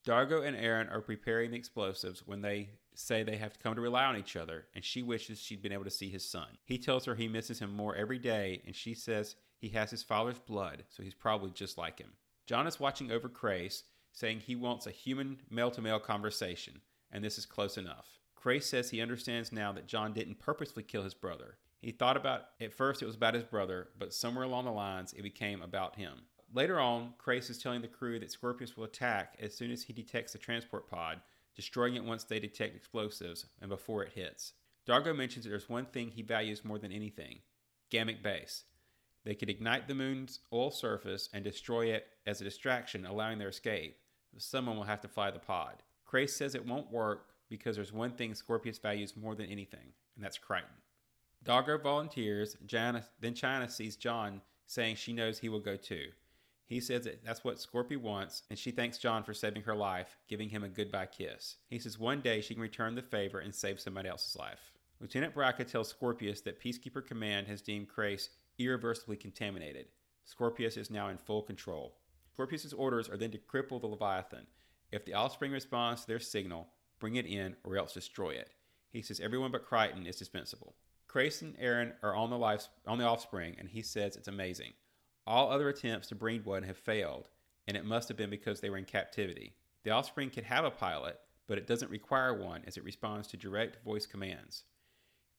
Dargo and Aeryn are preparing the explosives when they say they have come to rely on each other, and she wishes she'd been able to see his son. He tells her he misses him more every day, and she says he has his father's blood, so he's probably just like him. John is watching over Crais, saying he wants a human male to male conversation, and this is close enough. Crais says he understands now that John didn't purposely kill his brother. He thought about, at first, it was about his brother, but somewhere along the lines, it became about him. Later on, Crais is telling the crew that Scorpius will attack as soon as he detects the transport pod, destroying it once they detect explosives and before it hits. Dargo mentions that there's one thing he values more than anything Gammak Base. They could ignite the moon's oil surface and destroy it as a distraction, allowing their escape. Someone will have to fly the pod. Crais says it won't work because there's one thing Scorpius values more than anything, and that's Crichton. Dargo volunteers, Jana, then Chiana sees John saying she knows he will go too. He says that that's what Scorpius wants, and she thanks John for saving her life, giving him a goodbye kiss. He says one day she can return the favor and save somebody else's life. Lieutenant Braca tells Scorpius that Peacekeeper Command has deemed Crais irreversibly contaminated. Scorpius is now in full control. Scorpius's orders are then to cripple the Leviathan. If the offspring responds to their signal, bring it in or else destroy it. He says everyone but Crichton is dispensable. Crais and Aeryn are on the, life, on the offspring, and he says it's amazing. All other attempts to breed one have failed, and it must have been because they were in captivity. The offspring could have a pilot, but it doesn't require one as it responds to direct voice commands.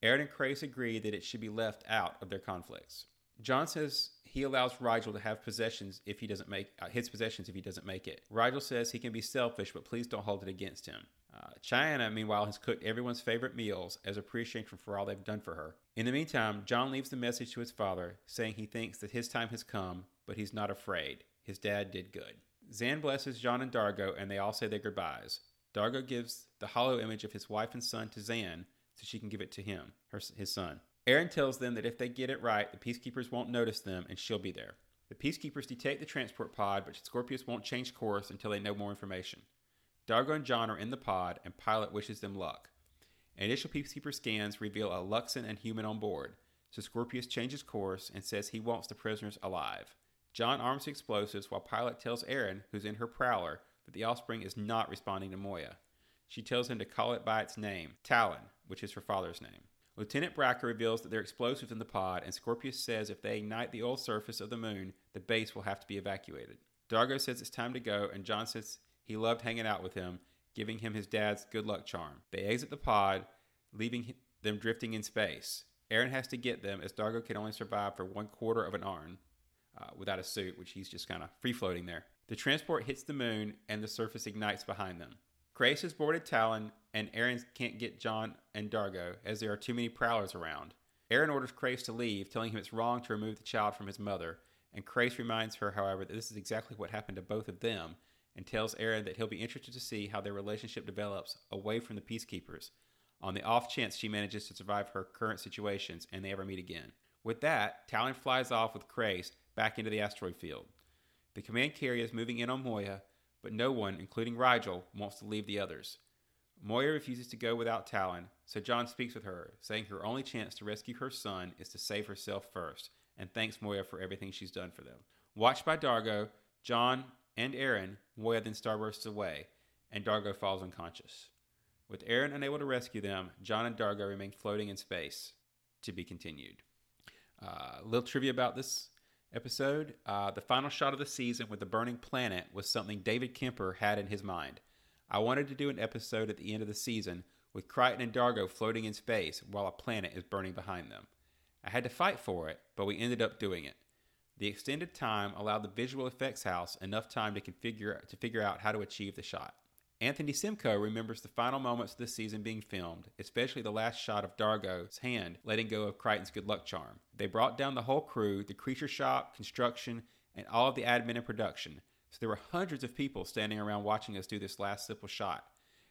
Aeryn and Crais agree that it should be left out of their conflicts. John says he allows Rygel to have possessions if he doesn't make uh, his possessions if he doesn't make it. Rygel says he can be selfish, but please don't hold it against him. Uh, Chiana, meanwhile, has cooked everyone's favorite meals as appreciation for all they've done for her. In the meantime, John leaves the message to his father, saying he thinks that his time has come, but he's not afraid. His dad did good. Zhaan blesses John and Dargo, and they all say their goodbyes. Dargo gives the hollow image of his wife and son to Zhaan so she can give it to him, her, his son. Aeryn tells them that if they get it right, the peacekeepers won't notice them and she'll be there. The peacekeepers detect the transport pod, but Scorpius won't change course until they know more information. Dargo and John are in the pod, and Pilot wishes them luck. Initial peacekeeper scans reveal a Luxan and human on board, so Scorpius changes course and says he wants the prisoners alive. John arms the explosives while Pilot tells Aeryn, who's in her prowler, that the offspring is not responding to Moya. She tells him to call it by its name, Talon, which is her father's name. Lieutenant Braca reveals that there are explosives in the pod, and Scorpius says if they ignite the old surface of the moon, the base will have to be evacuated. Dargo says it's time to go, and John says he loved hanging out with him, giving him his dad's good luck charm. They exit the pod, leaving them drifting in space. Aeryn has to get them, as Dargo can only survive for one quarter of an arm uh, without a suit, which he's just kind of free floating there. The transport hits the moon, and the surface ignites behind them. Crais has boarded Talon, and Aeryn can't get John and Dargo as there are too many prowlers around. Aeryn orders Crais to leave, telling him it's wrong to remove the child from his mother, and Crais reminds her, however, that this is exactly what happened to both of them, and tells Aeryn that he'll be interested to see how their relationship develops away from the Peacekeepers, on the off chance she manages to survive her current situations and they ever meet again. With that, Talon flies off with Crais back into the asteroid field. The command carrier is moving in on Moya, but no one, including Rygel, wants to leave the others. Moya refuses to go without Talon, so John speaks with her, saying her only chance to rescue her son is to save herself first, and thanks Moya for everything she's done for them. Watched by Dargo, John and Aeryn, Moya then starbursts away, and Dargo falls unconscious. With Aeryn unable to rescue them, John and Dargo remain floating in space. To be continued. A uh, little trivia about this episode uh, the final shot of the season with the burning planet was something David Kemper had in his mind. I wanted to do an episode at the end of the season with Crichton and Dargo floating in space while a planet is burning behind them. I had to fight for it, but we ended up doing it. The extended time allowed the visual effects house enough time to configure to figure out how to achieve the shot. Anthony Simcoe remembers the final moments of the season being filmed, especially the last shot of Dargo's hand letting go of Crichton's good luck charm. They brought down the whole crew, the creature shop, construction, and all of the admin and production. So there were hundreds of people standing around watching us do this last simple shot.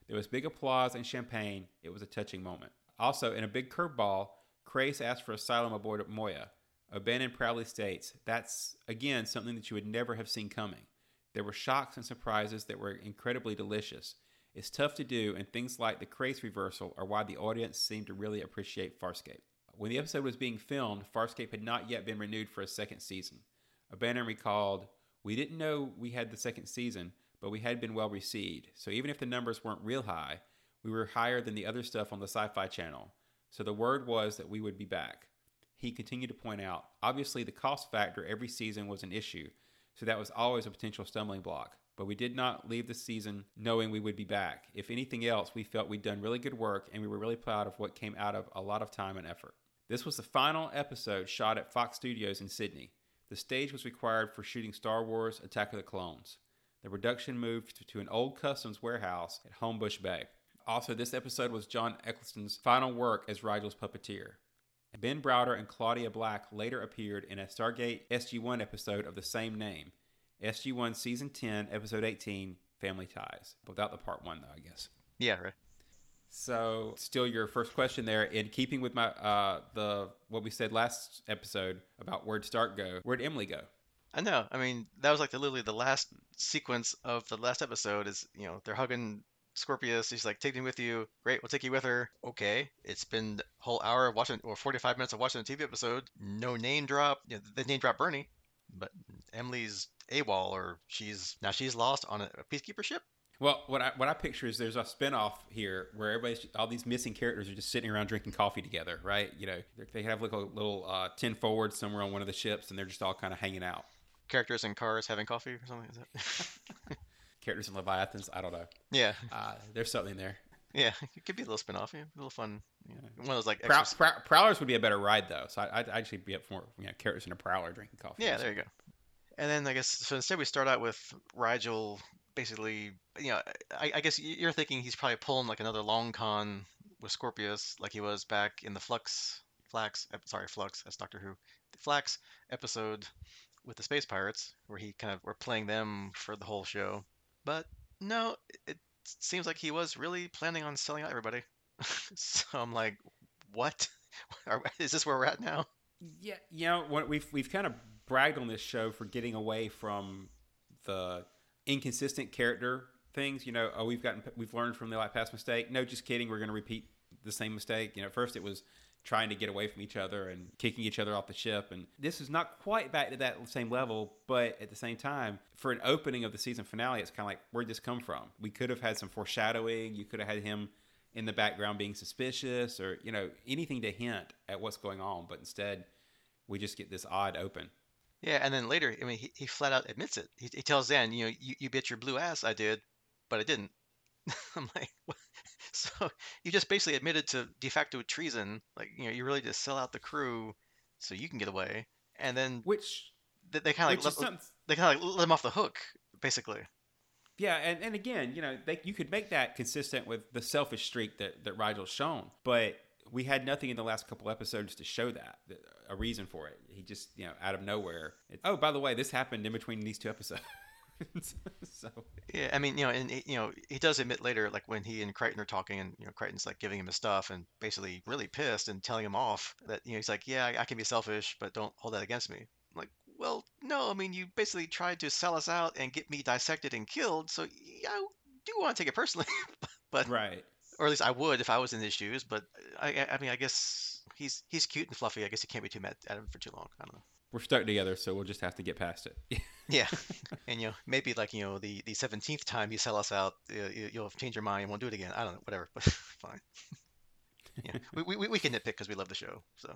There was big applause and champagne. It was a touching moment. Also, in a big curveball, Crais asked for asylum aboard Moya. O'Bannon proudly states, That's, again, something that you would never have seen coming. There were shocks and surprises that were incredibly delicious. It's tough to do, and things like the Crais reversal are why the audience seemed to really appreciate Farscape. When the episode was being filmed, Farscape had not yet been renewed for a second season. O'Bannon recalled, We didn't know we had the second season, but we had been well received, so even if the numbers weren't real high, we were higher than the other stuff on the Sci Fi channel. So the word was that we would be back. He continued to point out, obviously, the cost factor every season was an issue, so that was always a potential stumbling block. But we did not leave the season knowing we would be back. If anything else, we felt we'd done really good work and we were really proud of what came out of a lot of time and effort. This was the final episode shot at Fox Studios in Sydney. The stage was required for shooting Star Wars Attack of the Clones. The production moved to an old customs warehouse at Homebush Bay. Also, this episode was John Eccleston's final work as Rygel's puppeteer. Ben Browder and Claudia Black later appeared in a Stargate SG1 episode of the same name. SG1 Season 10, Episode 18, Family Ties. Without the Part 1, though, I guess. Yeah, right. So, still your first question there. In keeping with my uh, the what we said last episode about where'd Stark go, where'd Emily go? I know. I mean, that was like the, literally the last sequence of the last episode. Is you know they're hugging Scorpius. He's like, take me with you. Great, we'll take you with her. Okay. It's been a whole hour of watching, or 45 minutes of watching a TV episode. No name drop. You know, they name drop Bernie, but Emily's AWOL, or she's now she's lost on a, a peacekeeper ship. Well, what I what I picture is there's a spinoff here where everybody's all these missing characters are just sitting around drinking coffee together, right? You know, they have like a little uh, Ten Forward somewhere on one of the ships, and they're just all kind of hanging out. Characters in cars having coffee or something. Is that? characters in Leviathans. I don't know. Yeah. Uh, there's something there. Yeah, it could be a little spin-off. Yeah, a little fun. Yeah. One of those like Prow- Prow- Prowlers would be a better ride though. So I, would actually be up for you know characters in a Prowler drinking coffee. Yeah, there you go. And then I guess so. Instead, we start out with Rygel. Basically, you know, I, I guess you're thinking he's probably pulling like another long con with Scorpius, like he was back in the Flux, Flax. Sorry, Flux. That's Doctor Who. The Flax episode with the space pirates, where he kind of were playing them for the whole show. But no, it seems like he was really planning on selling out everybody. so I'm like, what? Is this where we're at now? Yeah, you know, we've we've kind of bragged on this show for getting away from the inconsistent character things. You know, oh, we've gotten we've learned from the like past mistake. No, just kidding. We're going to repeat the same mistake. You know, first it was trying to get away from each other and kicking each other off the ship. And this is not quite back to that same level, but at the same time, for an opening of the season finale, it's kind of like, where'd this come from? We could have had some foreshadowing. You could have had him in the background being suspicious or you know anything to hint at what's going on. But instead, we just get this odd open. Yeah, and then later, I mean, he, he flat out admits it. He, he tells Zhaan, you know, you, you bit your blue ass. I did, but I didn't. I'm like, what? so you just basically admitted to de facto treason. Like, you know, you really just sell out the crew so you can get away. And then Which they, they kind of like let, they kind of like let him off the hook, basically. Yeah, and, and again, you know, they, you could make that consistent with the selfish streak that, that Rygel's shown, but we had nothing in the last couple episodes to show that, a reason for it. He just, you know, out of nowhere. It, oh, by the way, this happened in between these two episodes. so Yeah, I mean, you know, and he- you know, he does admit later, like when he and Crichton are talking, and you know, Crichton's like giving him his stuff and basically really pissed and telling him off that you know he's like, yeah, I, I can be selfish, but don't hold that against me. I'm like, well, no, I mean, you basically tried to sell us out and get me dissected and killed, so yeah, I do want to take it personally, but right. or at least I would if I was in his shoes. But I, I- I mean, I guess he's he's cute and fluffy. I guess you can't be too mad at him for too long. I don't know. We're stuck together, so we'll just have to get past it. Yeah, and you know maybe like you know the the seventeenth time you sell us out, you, you'll change your mind and won't do it again. I don't know, whatever, but fine. yeah, we, we we can nitpick because we love the show, so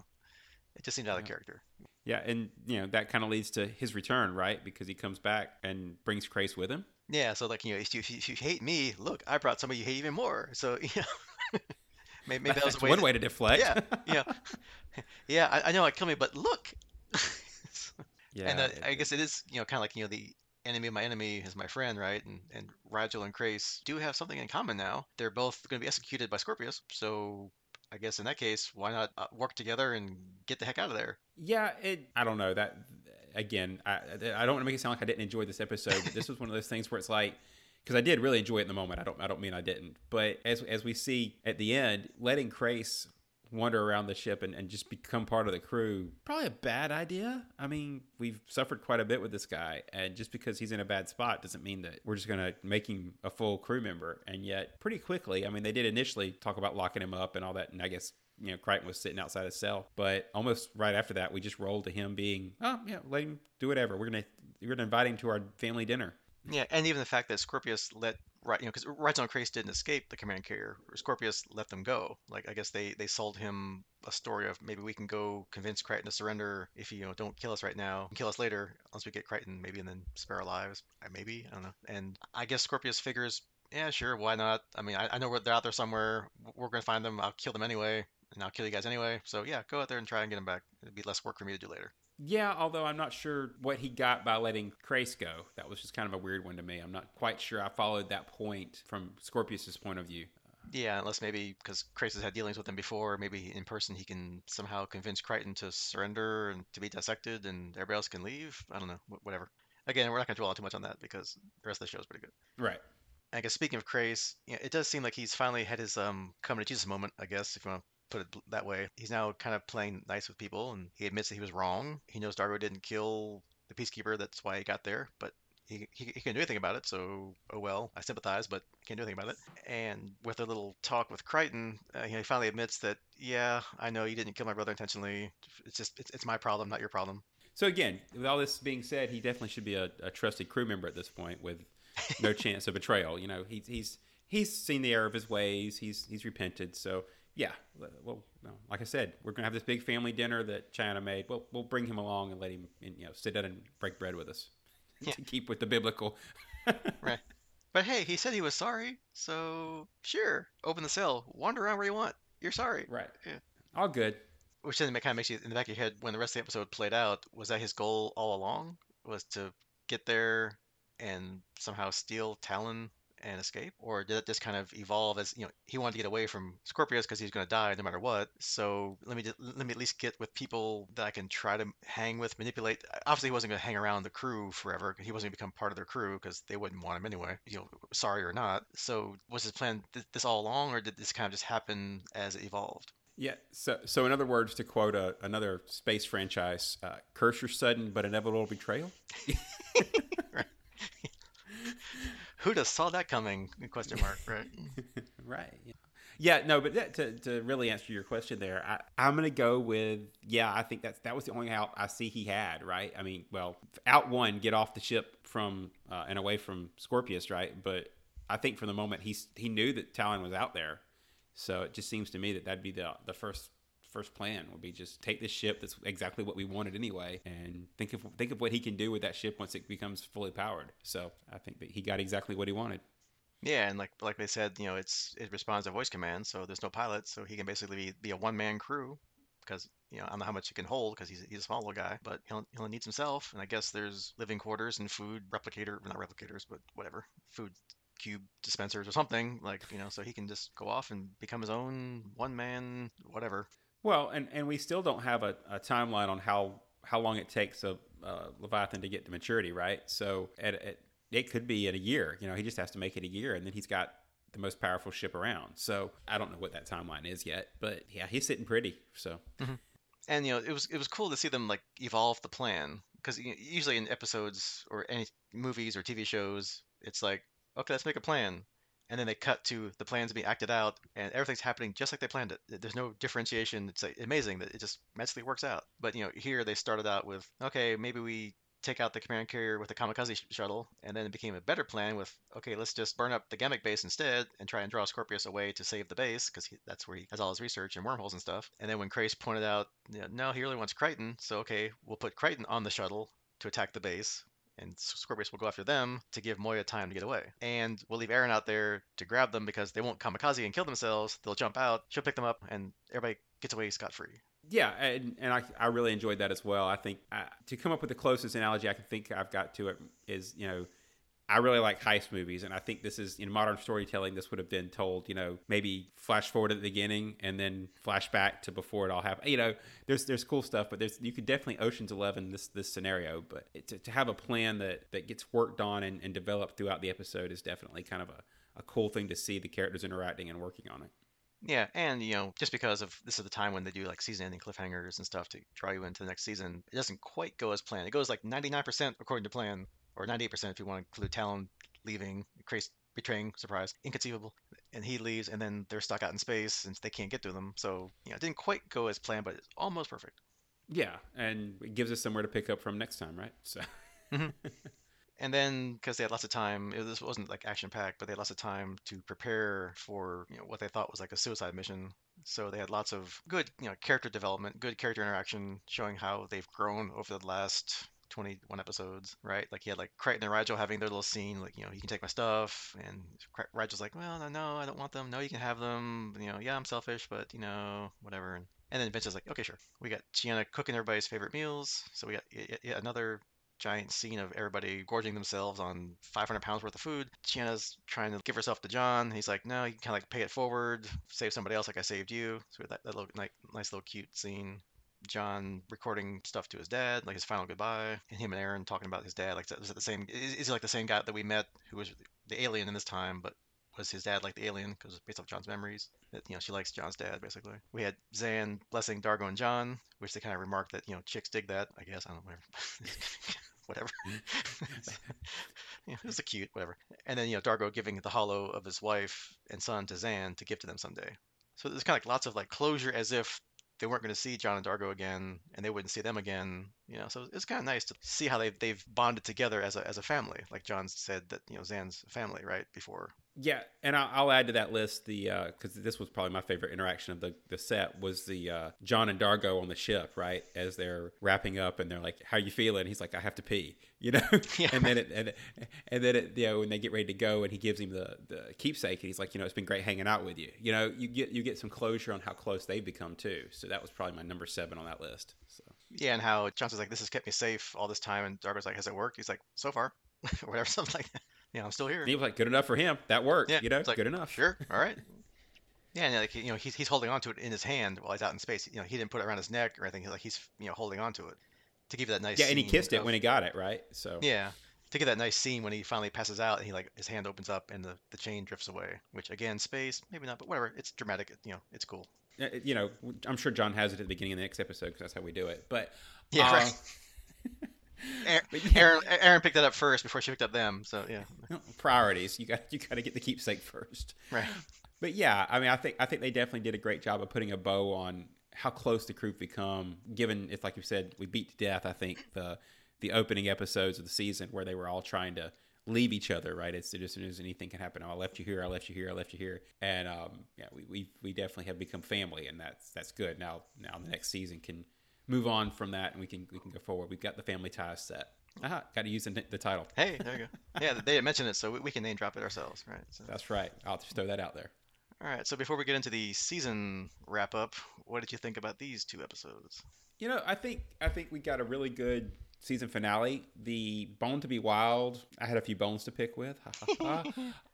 it just seemed out of character. yeah, and you know that kind of leads to his return, right? Because he comes back and brings Crais with him. Yeah, so like you know if you, if you, hate me, look, I brought somebody you hate even more. So yeah, maybe, maybe that was a way. one to- way to deflect. Yeah, yeah, yeah. I, I know I kill me, but look. Yeah. and uh, I guess it is, you know, kind of like you know the enemy of my enemy is my friend, right? And and Rygel and Crais do have something in common now. They're both going to be executed by Scorpius, so I guess in that case, why not uh, work together and get the heck out of there? Yeah, it. I don't know that. Again, I I don't want to make it sound like I didn't enjoy this episode, but this was one of those things where it's like because I did really enjoy it in the moment. I don't I don't mean I didn't, but as as we see at the end, letting Crais wander around the ship and, and just become part of the crew. Probably a bad idea. I mean we've suffered quite a bit with this guy and just because he's in a bad spot doesn't mean that we're just going to make him a full crew member. And yet pretty quickly i mean they did initially talk about locking him up and all that and i guess you know crichton was sitting outside his cell. But almost right after that we just rolled to him being oh yeah let him do whatever. We're gonna we're gonna invite him to our family dinner. Yeah, and even the fact that Scorpius let right, you know, because and Crais didn't escape the command carrier. Scorpius let them go. Like I guess they they sold him a story of maybe we can go convince Crichton to surrender if you, know don't kill us right now, kill us later once we get Crichton, maybe and then spare our lives. Maybe I don't know. And I guess Scorpius figures, yeah, sure, why not? I mean, I, I know they're out there somewhere. We're gonna find them. I'll kill them anyway, and I'll kill you guys anyway. So yeah, go out there and try and get them back. It'd be less work for me to do later. Yeah, although I'm not sure what he got by letting Crais go. That was just kind of a weird one to me. I'm not quite sure I followed that point from Scorpius's point of view. Yeah, unless maybe because Crais has had dealings with him before, maybe in person he can somehow convince Crichton to surrender and to be dissected, and everybody else can leave. I don't know, whatever. Again, we're not going to dwell too much on that because the rest of the show is pretty good. Right. I guess speaking of Crais, you know, it does seem like he's finally had his um coming to Jesus moment. I guess if you want to put it that way, he's now kind of playing nice with people, and he admits that he was wrong. He knows Dargo didn't kill the peacekeeper. That's why he got there, but he, he, he can't do anything about it, so oh well. I sympathize, but can't do anything about it. And with a little talk with Crichton, uh, he finally admits that, yeah, I know you didn't kill my brother intentionally. It's just, it's, it's my problem, not your problem. So again, with all this being said, he definitely should be a, a trusted crew member at this point with no chance of betrayal. You know, he's he's he's seen the error of his ways. He's he's repented. So yeah, well, no, like I said, we're gonna have this big family dinner that Chiana made. Well, we'll bring him along and let him, you know, sit down and break bread with us Yeah. to keep with the biblical. Right. But hey, he said he was sorry, so sure, open the cell, wander around where you want. You're sorry. Right. Yeah. All good. Which then kind of makes you in the back of your head when the rest of the episode played out. Was that his goal all along? Was to get there and somehow steal Talon and escape, or did it just kind of evolve as you know he wanted to get away from Scorpius because he's going to die no matter what? So let me just, let me at least get with people that I can try to hang with, manipulate. Obviously, he wasn't going to hang around the crew forever. He wasn't going to become part of their crew because they wouldn't want him anyway, you know, sorry or not. So was his plan th- this all along, or did this kind of just happen as it evolved? Yeah. So, so in other words, to quote a, another space franchise, uh, "Curse your sudden but inevitable betrayal." Who'd have saw that coming? Question mark. Right. right. Yeah. Yeah, no, but that, to, to really answer your question there, I, I'm going to go with yeah. I think that's that was the only out I see he had. Right. I mean, well, out one, get off the ship from uh, and away from Scorpius. Right. But I think from the moment he's he knew that Talon was out there, So it just seems to me that that'd be the the first first plan would be just take this ship that's exactly what we wanted anyway and think of think of what he can do with that ship once it becomes fully powered. So I think that he got exactly what he wanted. Yeah, and like like they said, you know, it's it responds to voice commands, so there's no pilot, so he can basically be, be a one man crew because you know I don't know how much he can hold because he's he's a small little guy, but he'll he'll needs himself, and I guess there's living quarters and food replicator, not replicators, but whatever, food cube dispensers or something like you know, so he can just go off and become his own one man whatever. Well, and, and we still don't have a, a timeline on how how long it takes a uh, Leviathan to get to maturity, right? So at, at, it could be in a year. You know, he just has to make it a year, and then he's got the most powerful ship around. So I don't know what that timeline is yet, but yeah, he's sitting pretty. So. Mm-hmm. And you know, it was it was cool to see them like evolve the plan because you know, usually in episodes or any movies or TV shows, it's like okay, let's make a plan and then they cut to the plans being acted out and everything's happening just like they planned it. There's no differentiation. It's like amazing that it just magically works out. But you know here they started out with okay maybe we take out the command carrier with the kamikaze sh- shuttle and then it became a better plan with okay let's just burn up the Gammak base instead and try and draw Scorpius away to save the base because that's where he has all his research and wormholes and stuff. And then when Crais pointed out you know, no he really wants Crichton so okay we'll put Crichton on the shuttle to attack the base and Scorpius will go after them to give Moya time to get away. And we'll leave Aeryn out there to grab them because they won't kamikaze and kill themselves. They'll jump out, she'll pick them up, and everybody gets away scot free. Yeah, and, and I, I really enjoyed that as well. I think I, uh, to come up with the closest analogy I can think I've got to it is, you know, I really like heist movies, and I think this is in modern storytelling. This would have been told, you know, maybe flash forward at the beginning and then flashback to before it all happened. You know, there's there's cool stuff, but there's you could definitely Ocean's Eleven this this scenario. But it, to, to have a plan that that gets worked on and, and developed throughout the episode is definitely kind of a, a cool thing to see the characters interacting and working on it. Yeah, and you know, just because of this is the time when they do like season-ending cliffhangers and stuff to draw you into the next season, it doesn't quite go as planned. It goes like 99% according to plan, or 98% if you want to include Talon leaving, betraying, surprise, inconceivable. And he leaves, and then they're stuck out in space since they can't get to them. So, you know, it didn't quite go as planned, but it's almost perfect. Yeah, and it gives us somewhere to pick up from next time, right? So. mm-hmm. And then, because they had lots of time, it, this wasn't like action packed, but they had lots of time to prepare for you know what they thought was like a suicide mission. So they had lots of good, you know, character development, good character interaction, showing how they've grown over the last 21 episodes, right? Like he had like Crichton and Rygel having their little scene, like, you know, you can take my stuff. And Rygel's like, well, no, no, I don't want them. No, you can have them. You know, yeah, I'm selfish, but, you know, whatever. And, and then Vince is like, okay, sure. We got Chiana cooking everybody's favorite meals. So we got yet another giant scene of everybody gorging themselves on 500 pounds worth of food. Chiana's trying to give herself to John. He's like, no, you can kind of like pay it forward, save somebody else like I saved you. So that, that little like, nice little cute scene. John recording stuff to his dad, like his final goodbye, and him and Aeryn talking about his dad. Like, is it the same? Is, is he like the same guy that we met, who was the alien in this time, but was his dad like the alien because based off John's memories? That you know she likes John's dad basically. We had Zhaan blessing D'Argo and John, which they kind of remarked that you know chicks dig that. I guess I don't know whatever. whatever. Mm. yeah, it was a cute whatever. And then you know D'Argo giving the hollow of his wife and son to Zhaan to give to them someday. So there's kind of like lots of like closure as if they weren't going to see John and D'Argo again, and they wouldn't see them again. You know, so it's kind of nice to see how they've they've bonded together as a as a family. Like John said that you know Zhaan's family, right? Before yeah, and I'll, I'll add to that list the because uh, this was probably my favorite interaction of the, the set was the uh, John and D'Argo on the ship, right? As they're wrapping up, and they're like, "How you feeling?" He's like, "I have to pee," you know. Yeah. and then it and, and then it, you know when they get ready to go, and he gives him the the keepsake, and he's like, "You know, it's been great hanging out with you." You know, you get you get some closure on how close they've become too. So that was probably my number seven on that list. So yeah, and how Johnson's like, "This has kept me safe all this time," and D'Argo's like, "Has it worked?" He's like, "So far." or whatever, something like that yeah, I'm still here. He was like, good enough for him. That worked. Yeah, you know, like, good enough. Sure. All right. Yeah, and like you know, he's he's holding on to it in his hand while he's out in space. You know, he didn't put it around his neck or anything. He's like he's you know holding on to it to give that nice. Yeah, and he kissed it when he got it, right? So yeah, to get that nice scene when he finally passes out and he like his hand opens up and the the chain drifts away. Which again, space maybe not, but whatever. It's dramatic. You know, it's cool. You know, I'm sure John has it at the beginning of the next episode because that's how we do it. But yeah, uh, right. Aeryn, Aeryn picked that up first before she picked up them. So yeah, priorities. You got you got to get the keepsake first. Right. But yeah, I mean, I think I think they definitely did a great job of putting a bow on how close the crew become. Given it's like you said, we beat to death. I think the the opening episodes of the season where they were all trying to leave each other, right? It's just as soon as anything can happen. Oh, I left you here. I left you here. I left you here. And um, yeah, we, we we definitely have become family, and that's that's good. Now now the next season can move on from that, and we can we can go forward. We've got the family ties set. Aha, got to use the, the title. Hey, there you go. Yeah, they didn't mention it, so we, we can name drop it ourselves, right? So. That's right. I'll just throw that out there. All right. So before we get into the season wrap up, what did you think about these two episodes? You know, I think I think we got a really good season finale. The Bone to Be Wild. I had a few bones to pick with.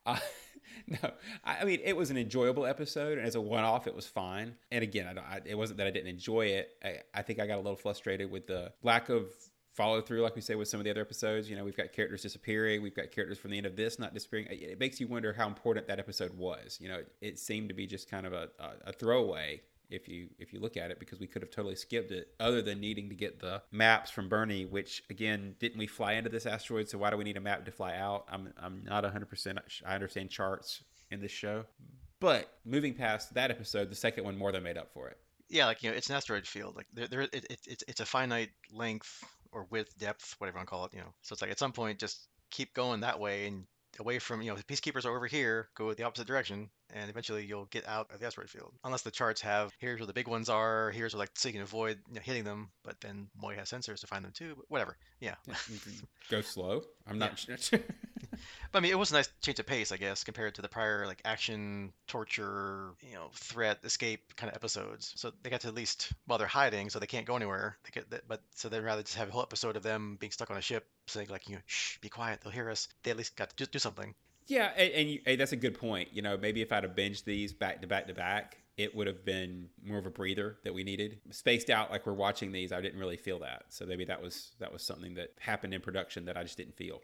uh, no, I, I, mean it was an enjoyable episode, and as a one-off, it was fine. And again, I, I, it wasn't that I didn't enjoy it. I, I think I got a little frustrated with the lack of follow through, like we say with some of the other episodes. You know, we've got characters disappearing, we've got characters from the end of this not disappearing. It makes you wonder how important that episode was. You know, it, it seemed to be just kind of a, a, a throwaway if you if you look at it because we could have totally skipped it other than needing to get the maps from Bernie which again didn't we fly into this asteroid? So why do we need a map to fly out? I'm I'm not 100% I understand charts in this show. But moving past that episode the second one more than made up for it. Yeah like you know it's an asteroid field. Like there, there it, it, it's it's a finite length or width, depth, whatever you want to call it, you know. So it's like at some point just keep going that way and away from, you know, the peacekeepers are over here, go the opposite direction, and eventually you'll get out of the asteroid field. Unless the charts have here's where the big ones are, here's where like so you can avoid you know, hitting them, but then Moya has sensors to find them too. But whatever. Yeah. Mm-hmm. Go slow. I'm not. Sure. But I mean, it was a nice change of pace, I guess, compared to the prior like action, torture, you know, threat, escape kind of episodes. So they got to at least while they're hiding, so they can't go anywhere. They get that, but so they'd rather just have a whole episode of them being stuck on a ship, saying like, you know, shh, be quiet, they'll hear us. They at least got to do, do something. Yeah, and, and you, that's a good point. You know, maybe if I'd have binged these back to back to back, it would have been more of a breather that we needed. Spaced out like we're watching these, I didn't really feel that. So maybe that was that was something that happened in production that I just didn't feel.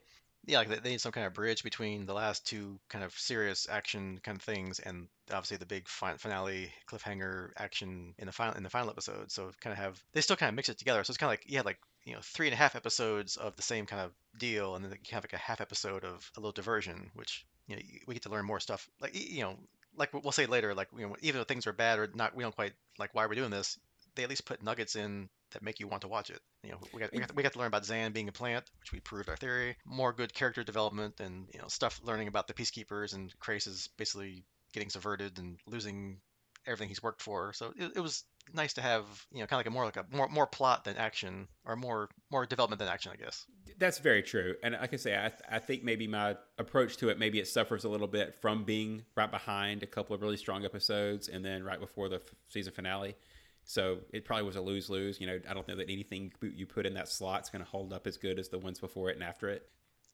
Yeah, like they need some kind of bridge between the last two kind of serious action kind of things and obviously the big finale cliffhanger action in the final in the final episode. So kind of have they still kind of mix it together. So it's kind of like yeah, like you know three and a half episodes of the same kind of deal, and then you have like a half episode of a little diversion, which you know we get to learn more stuff. Like you know, like we'll say later, like you know, even though things are bad or not, we don't quite like why we're doing this. They at least put nuggets in that make you want to watch it. You know, we got, we got, we got to learn about Zhaan being a plant, which we proved our theory. More good character development and you know stuff learning about the peacekeepers and Crais is basically getting subverted and losing everything he's worked for. So it, it was nice to have you know kind of like a more like a more more plot than action or more more development than action i guess that's very true and like i say i, I think maybe my approach to it maybe it suffers a little bit from being right behind a couple of really strong episodes and then right before the f- season finale so it probably was a lose lose you know i don't know that anything you put in that slot is going to hold up as good as the ones before it and after it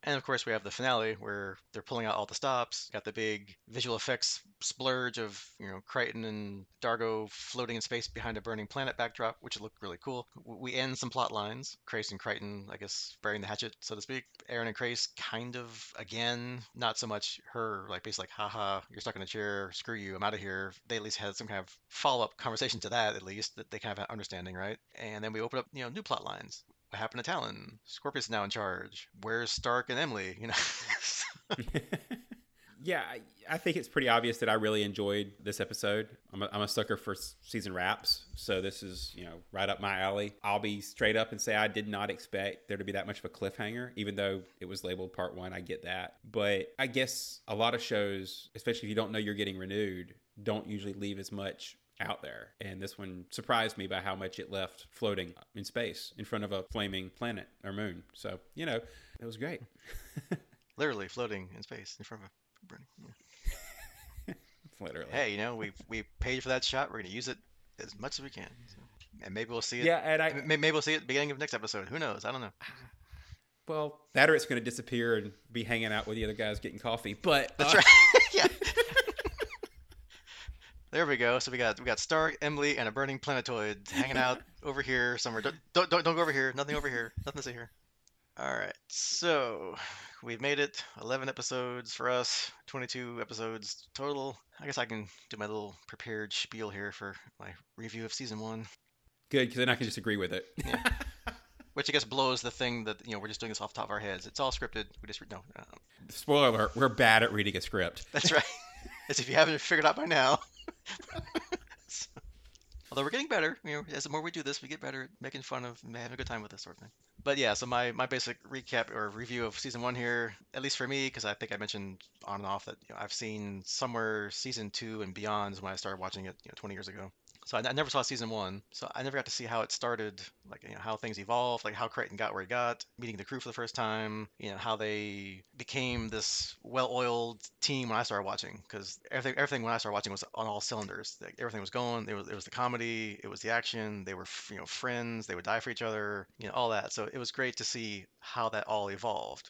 and of course, we have the finale where they're pulling out all the stops. Got the big visual effects splurge of you know Crichton and D'Argo floating in space behind a burning planet backdrop, which looked really cool. We end some plot lines. Crais and Crichton, I guess, burying the hatchet, so to speak. Aeryn and Crais, kind of again, not so much her like basically like, haha, you're stuck in a chair, screw you, I'm out of here. They at least had some kind of follow up conversation to that, at least that they kind of had understanding, right? And then we open up you know new plot lines what happened to Talon? Scorpius is now in charge. Where's Stark and Emily? You know. yeah, I, I, think it's pretty obvious that I really enjoyed this episode. I'm a, I'm a sucker for season wraps, so this is you know right up my alley. I'll be straight up and say I did not expect there to be that much of a cliffhanger, even though it was labeled part one. I get that, but I guess a lot of shows, especially if you don't know you're getting renewed, don't usually leave as much out there. And this one surprised me by how much it left floating in space in front of a flaming planet or moon. So, you know, it was great. Literally floating in space in front of a burning. Yeah. Literally. Hey, you know, we we paid for that shot. We're going to use it as much as we can. So. And maybe we'll see it. Yeah, and I maybe we'll see it at the beginning of next episode. Who knows? I don't know. Well, that or it's going to disappear and be hanging out with the other guys getting coffee. But that's uh, right. There we go. So we got we got Stark, Emily, and a burning planetoid hanging out over here somewhere. Don't, don't don't don't go over here. Nothing over here. Nothing to see here. All right. So we've made it. Eleven episodes for us. Twenty-two episodes total. I guess I can do my little prepared spiel here for my review of season one. Good, because then I can just agree with it. Yeah. Which I guess blows the thing that you know we're just doing this off the top of our heads. It's all scripted. We just no. no. Spoiler alert: We're bad at reading a script. That's right. As if you haven't figured out by now. although we're getting better, you know, as the more we do this, we get better at making fun of having a good time with this sort of thing. but yeah, so my, my basic recap or review of season one here, at least for me, because I think I mentioned on and off that you know, I've seen somewhere season two and beyond is when I started watching it, you know, 20 years ago. So I, I never saw season one, so I never got to see how it started, like you know how things evolved, like how Crichton got where he got, meeting the crew for the first time, you know how they became this well-oiled team when I started watching, because everything everything when I started watching was on all cylinders. Like, everything was going. It was it was the comedy, it was the action. They were you know friends. They would die for each other, you know all that. So it was great to see how that all evolved,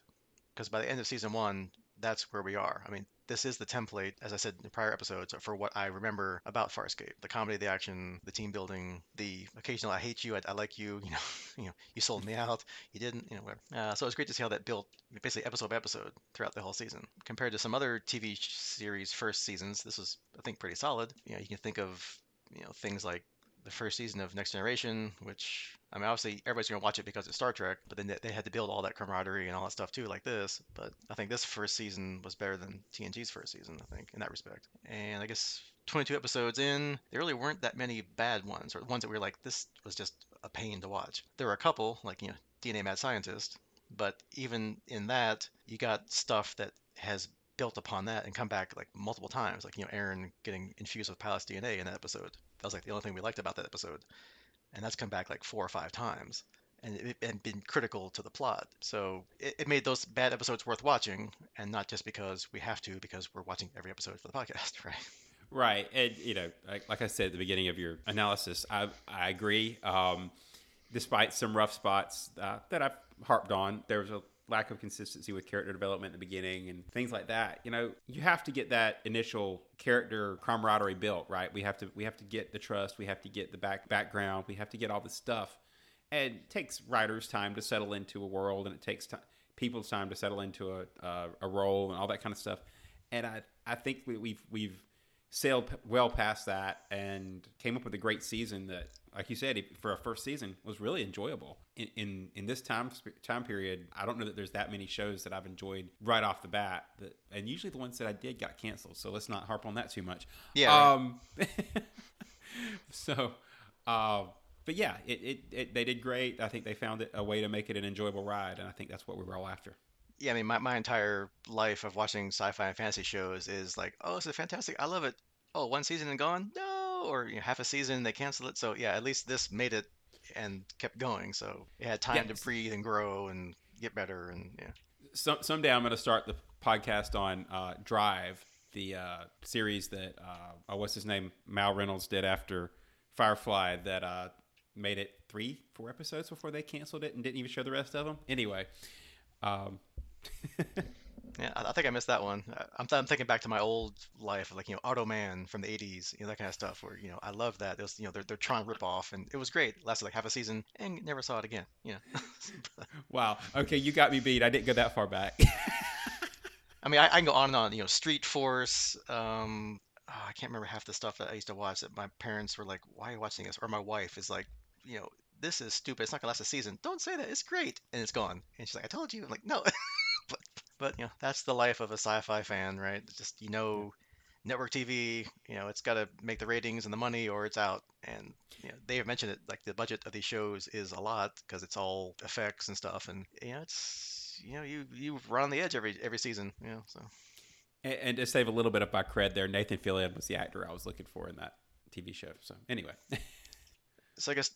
because by the end of season one, that's where we are. I mean, this is the template, as I said in prior episodes, for what I remember about Farscape: the comedy, the action, the team building, the occasional "I hate you, I, I like you," you know, you know, you sold me out, you didn't, you know, whatever. Uh, so it's great to see how that built, basically episode by episode, throughout the whole season. Compared to some other TV series first seasons, this was, I think, pretty solid. You know, you can think of, you know, things like the first season of Next Generation, which I mean, obviously everybody's gonna watch it because it's Star Trek, but then they, had to build all that camaraderie and all that stuff too, like this. But I think this first season was better than TNG's first season, I think, in that respect. And I guess 22 episodes in, there really weren't that many bad ones, or ones that we were like, this was just a pain to watch. There were a couple, like you know, DNA Mad Scientist, but even in that, you got stuff that has built upon that and come back like multiple times, like you know, Aeryn getting infused with Palace DNA in that episode. That was like the only thing we liked about that episode, and that's come back like four or five times, and it, and been critical to the plot. So it, it made those bad episodes worth watching, and not just because we have to, because we're watching every episode for the podcast, right? Right, and you know, like, like I said at the beginning of your analysis, I I agree. Um, despite some rough spots uh, that I've harped on, there was a lack of consistency with character development in the beginning and things like that. You know, you have to get that initial character camaraderie built, right? We have to we have to get the trust, we have to get the back background, we have to get all this stuff. And it takes writers time to settle into a world and it takes time people's time to settle into a, uh, a role and all that kind of stuff. And I I think we, we've we've sailed well past that and came up with a great season that like you said for a first season was really enjoyable. In, in in this time time period i don't know that there's that many shows that i've enjoyed right off the bat that and usually the ones that i did got canceled so let's not harp on that too much. Yeah. um so uh but yeah it, it, it they did great. I think they found it a way to make it an enjoyable ride and i think that's what we were all after yeah, I mean, my, my entire life of watching sci-fi and fantasy shows is like, oh, this is fantastic. I love it. Oh, one season and gone? No, or you know, half a season and they cancel it. So yeah, at least this made it and kept going. So it had time Yes. to breathe and grow and get better. And yeah, some, someday I'm going to start the podcast on uh, Drive, the uh, series that uh, uh, what's his name Mal Reynolds did after Firefly that uh, made it three, four episodes before they canceled it and didn't even show the rest of them. Anyway, um, yeah, I, I think I missed that one. I- I'm, I'm thinking back to my old life, like you know, Automan from the '80s, you know, that kind of stuff. Where you know, I love that. It was you know, they're they're rip off, and it was great. Lasted like half a season, and never saw it again. You know. wow. Okay, you got me beat. I didn't go that far back. I mean, I, I can go on and on. You know, Street Force. Um, oh, I can't remember half the stuff that I used to watch. That my parents were like, "Why are you watching this?" Or my wife is like, "You know, this is stupid. It's not gonna last a season. Don't say that. It's great." And it's gone. And she's like, "I told you." I'm like, "No." But but you know, that's the life of a sci-fi fan, right? Just you know, network TV. You know, it's got to make the ratings and the money, or it's out. And you know, they have mentioned it. Like the budget of these shows is a lot because it's all effects and stuff. And you know, it's you know, you you run on the edge every every season. You know, so. and, and to save a little bit of my cred there, Nathan Fillion was the actor I was looking for in that TV show. So anyway, so I guess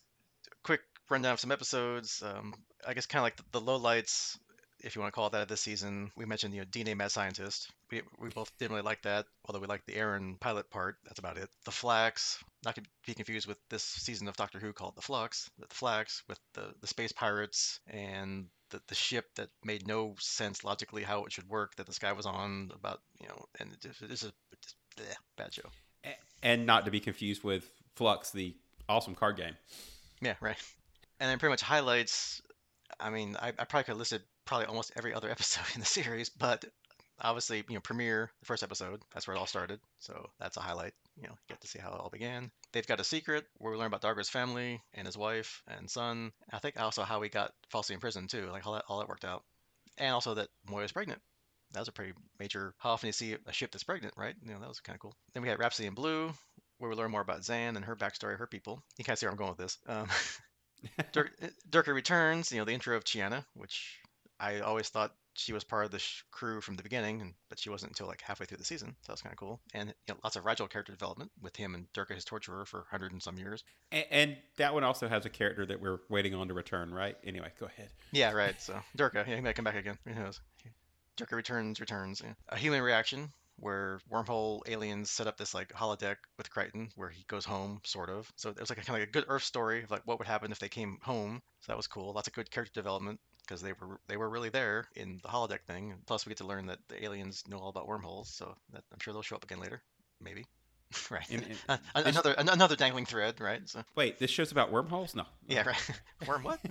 quick rundown of some episodes. Um, I guess kind of like the, the lowlights, if you want to call it that, of this season. We mentioned you know DNA Mad Scientist. We we both didn't really like that, although we liked the Aeryn pilot part. That's about it. The Flax, not to be confused with this season of Doctor Who called the Flux. The Flax with the the space pirates and the, the ship that made no sense logically how it should work that this guy was on about you know and this is a bleh, bad show. and not to be confused with Flux, the awesome card game. Yeah, right. And then pretty much highlights. I mean, I, I probably could have listed probably almost every other episode in the series, but obviously, you know, premiere, the first episode, that's where it all started. So that's a highlight. You know, get to see how it all began. They've got a secret where we learn about D'Argo's family and his wife and son. I think also how he got falsely in prison too, like how that all that worked out, and also that Moya's pregnant. That was a pretty major. How often you see a ship that's pregnant, right? You know, that was kind of cool. Then we had Rhapsody in Blue, where we learn more about Zhaan and her backstory, her people. You kind of see where I'm going with this. Um, Dur- returns. You know the intro of Chiana, which I always thought she was part of the sh- crew from the beginning, and, but she wasn't until like halfway through the season. So that's kind of cool. And you know, lots of Rygel character development with him and Durka, his torturer, for hundred and some years. And, and that one also has a character that we're waiting on to return, right? Anyway, go ahead. Yeah, right. So Durka, yeah, he might come back again. Who knows? Durka returns, returns. Yeah. A human reaction where wormhole aliens set up this like holodeck with Crichton where he goes home, sort of. So it was like a kind of like a good Earth story of like what would happen if they came home. So that was cool. Lots of good character development because they were they were really there in the holodeck thing. Plus, we get to learn that the aliens know all about wormholes, so that, I'm sure they'll show up again later, maybe. right. And- and Uh, another an- another dangling thread, right? So Wait, this show's about wormholes? No. yeah, right. Worm what?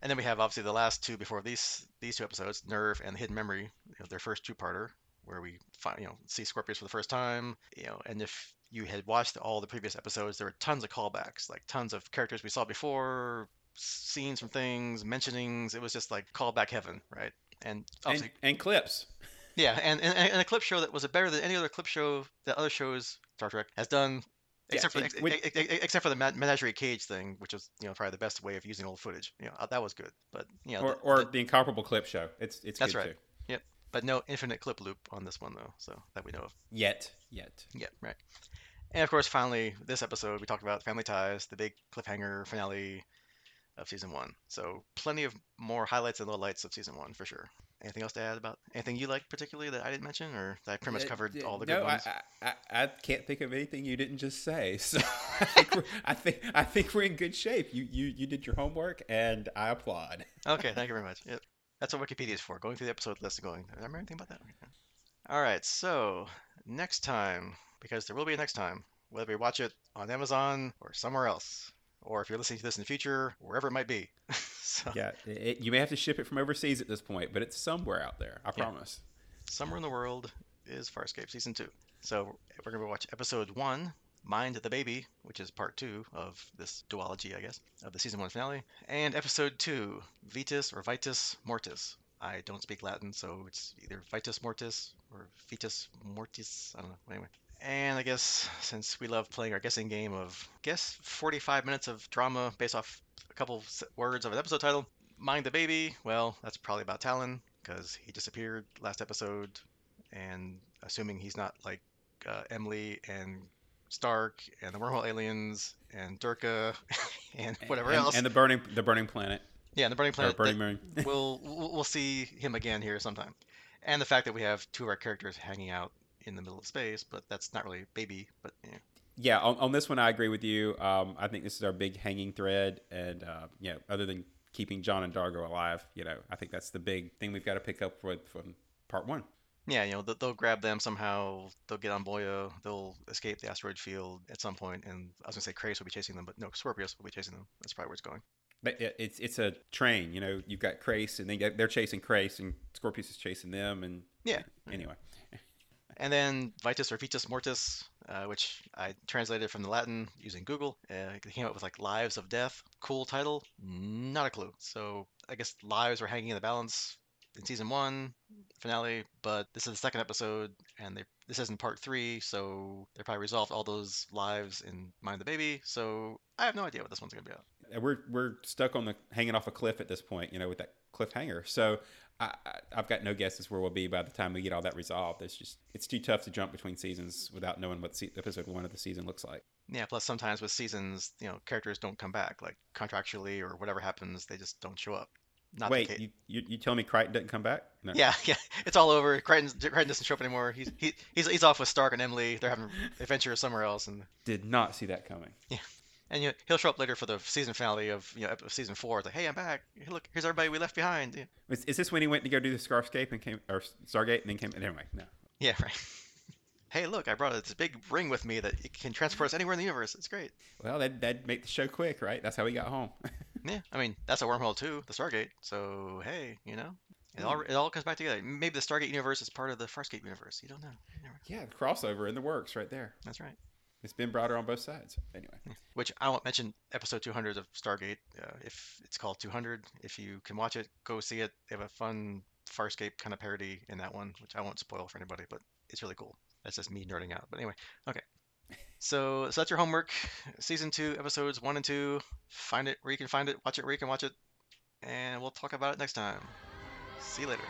And then we have obviously the last two before these these two episodes, Nerve and Hidden Memory, you know, their first two-parter, where we find, you know see Scorpius for the first time, you know, and if you had watched all the previous episodes, there were tons of callbacks, like tons of characters we saw before, scenes from things, mentionings. It was just like callback heaven, right? And And, and clips. yeah, and, and and a clip show that was better than any other clip show that other shows Star Trek has done, Yeah, except for ex- when- ex- ex- except for the menagerie cage thing, which was you know probably the best way of using old footage. You know uh, that was good, but you know, Or, the- or the- the incomparable clip show. It's it's That's good right. too. but no infinite clip loop on this one though, so that we know of. Yet. Yet. Yeah, right. And of course, finally, this episode we talked about family ties, the big cliffhanger finale of season one. So plenty of more highlights and lowlights of season one for sure. Anything else to add about anything you like particularly that I didn't mention, or that I pretty much covered all the no, good ones? I, I, I can't think of anything you didn't just say. So I think we're, I think I think we're in good shape. You you you did your homework, and I applaud. Okay, thank you very much. Yep. That's what Wikipedia is for. Going through the episode list and going, I remember anything about that? All right, so next time, because there will be a next time, whether we watch it on Amazon or somewhere else, or if you're listening to this in the future, wherever it might be. so Yeah, it, you may have to ship it from overseas at this point, but it's somewhere out there. I Yeah. promise. somewhere in the world is Farscape season two. So we're gonna watch episode one, Mind the Baby, which is part two of this duology, I guess, of the season one finale, and episode two, Vitus or Vitus Mortis. I don't speak Latin, so it's either Vitus Mortis or Vitus Mortis. I don't know. Anyway. And I guess since we love playing our guessing game of guess 45 minutes of drama based off a couple words of an episode title, Mind the Baby, well, that's probably about Talyn because he disappeared last episode, and assuming he's not like uh, M'Lee and Stark and the wormhole aliens and Durka and whatever and, else. And the burning the burning planet. yeah, and the Burning Or Planet. burning moon. we'll we'll we'll see him again here sometime, and the fact that we have two of our characters hanging out in the middle of space, but that's not really baby, but yeah. yeah, on, on this one, I agree with you. Um, I think this is our big hanging thread, and uh, you know, other than keeping John and D'Argo alive, you know, I think that's the big thing we've got to pick up with from part one. Yeah, you know, they'll, grab them somehow. They'll get on Moya. They'll escape the asteroid field at some point, and I was gonna say Crais will be chasing them, but no, Scorpius will be chasing them. That's probably where it's going. But it's it's a train, you know. You've got Crais, and they they're chasing Crais, and Scorpius is chasing them, and Yeah. Anyway, And then Vitus or Vitus Mortis, uh, which I translated from the Latin using Google. Uh, came up with like Lives of Death. Cool title. Not a clue. So I guess lives were hanging in the balance in season one finale, but this is the second episode, and they this isn't part three, so they probably resolved all those lives in Mind the Baby. So I have no idea what this one's gonna be about. We're we're stuck on the hanging off a cliff at this point, you know, with that cliffhanger. So I, I've got no guesses where we'll be by the time we get all that resolved. It's just it's too tough to jump between seasons without knowing what se- episode one of the season looks like. Yeah. Plus, sometimes with seasons, you know, characters don't come back, like contractually or whatever happens, they just don't show up. Not Wait, you, you you tell me Crichton doesn't come back? No. Yeah, yeah, it's all over. Crichton, Crichton doesn't show up anymore. He's he, he's he's off with Stark and M'Lee. They're having adventures somewhere else, and Did not see that coming. And you know, he'll show up later for the season finale of you know season four. It's like, hey, I'm back. Hey, look, here's everybody we left behind. Yeah, Is, is this when he went to go do the Scarscape and came or Stargate and then came? Anyway, no. yeah right. hey, look, I brought this big ring with me that it can transport us anywhere in the universe. It's great. Well, that that'd make the show quick, right? That's how we got home. Yeah, I mean that's a wormhole too, the Stargate. So hey, you know, it all hmm. it all comes back together. Maybe the Stargate universe is part of the Farscape universe. You don't know. Yeah, the crossover in the works right there. That's right. It's been broader on both sides. Anyway. which I won't mention episode 200 of Stargate. Uh, if it's called 200, if you can watch it, go see it. They have a fun Farscape kind of parody in that one, which I won't spoil for anybody, but it's really cool. That's just me nerding out. But anyway, okay. So, so that's your homework. Season two, episodes one and two. Find it where you can find it. Watch it where you can watch it. And we'll talk about it next time. See you later.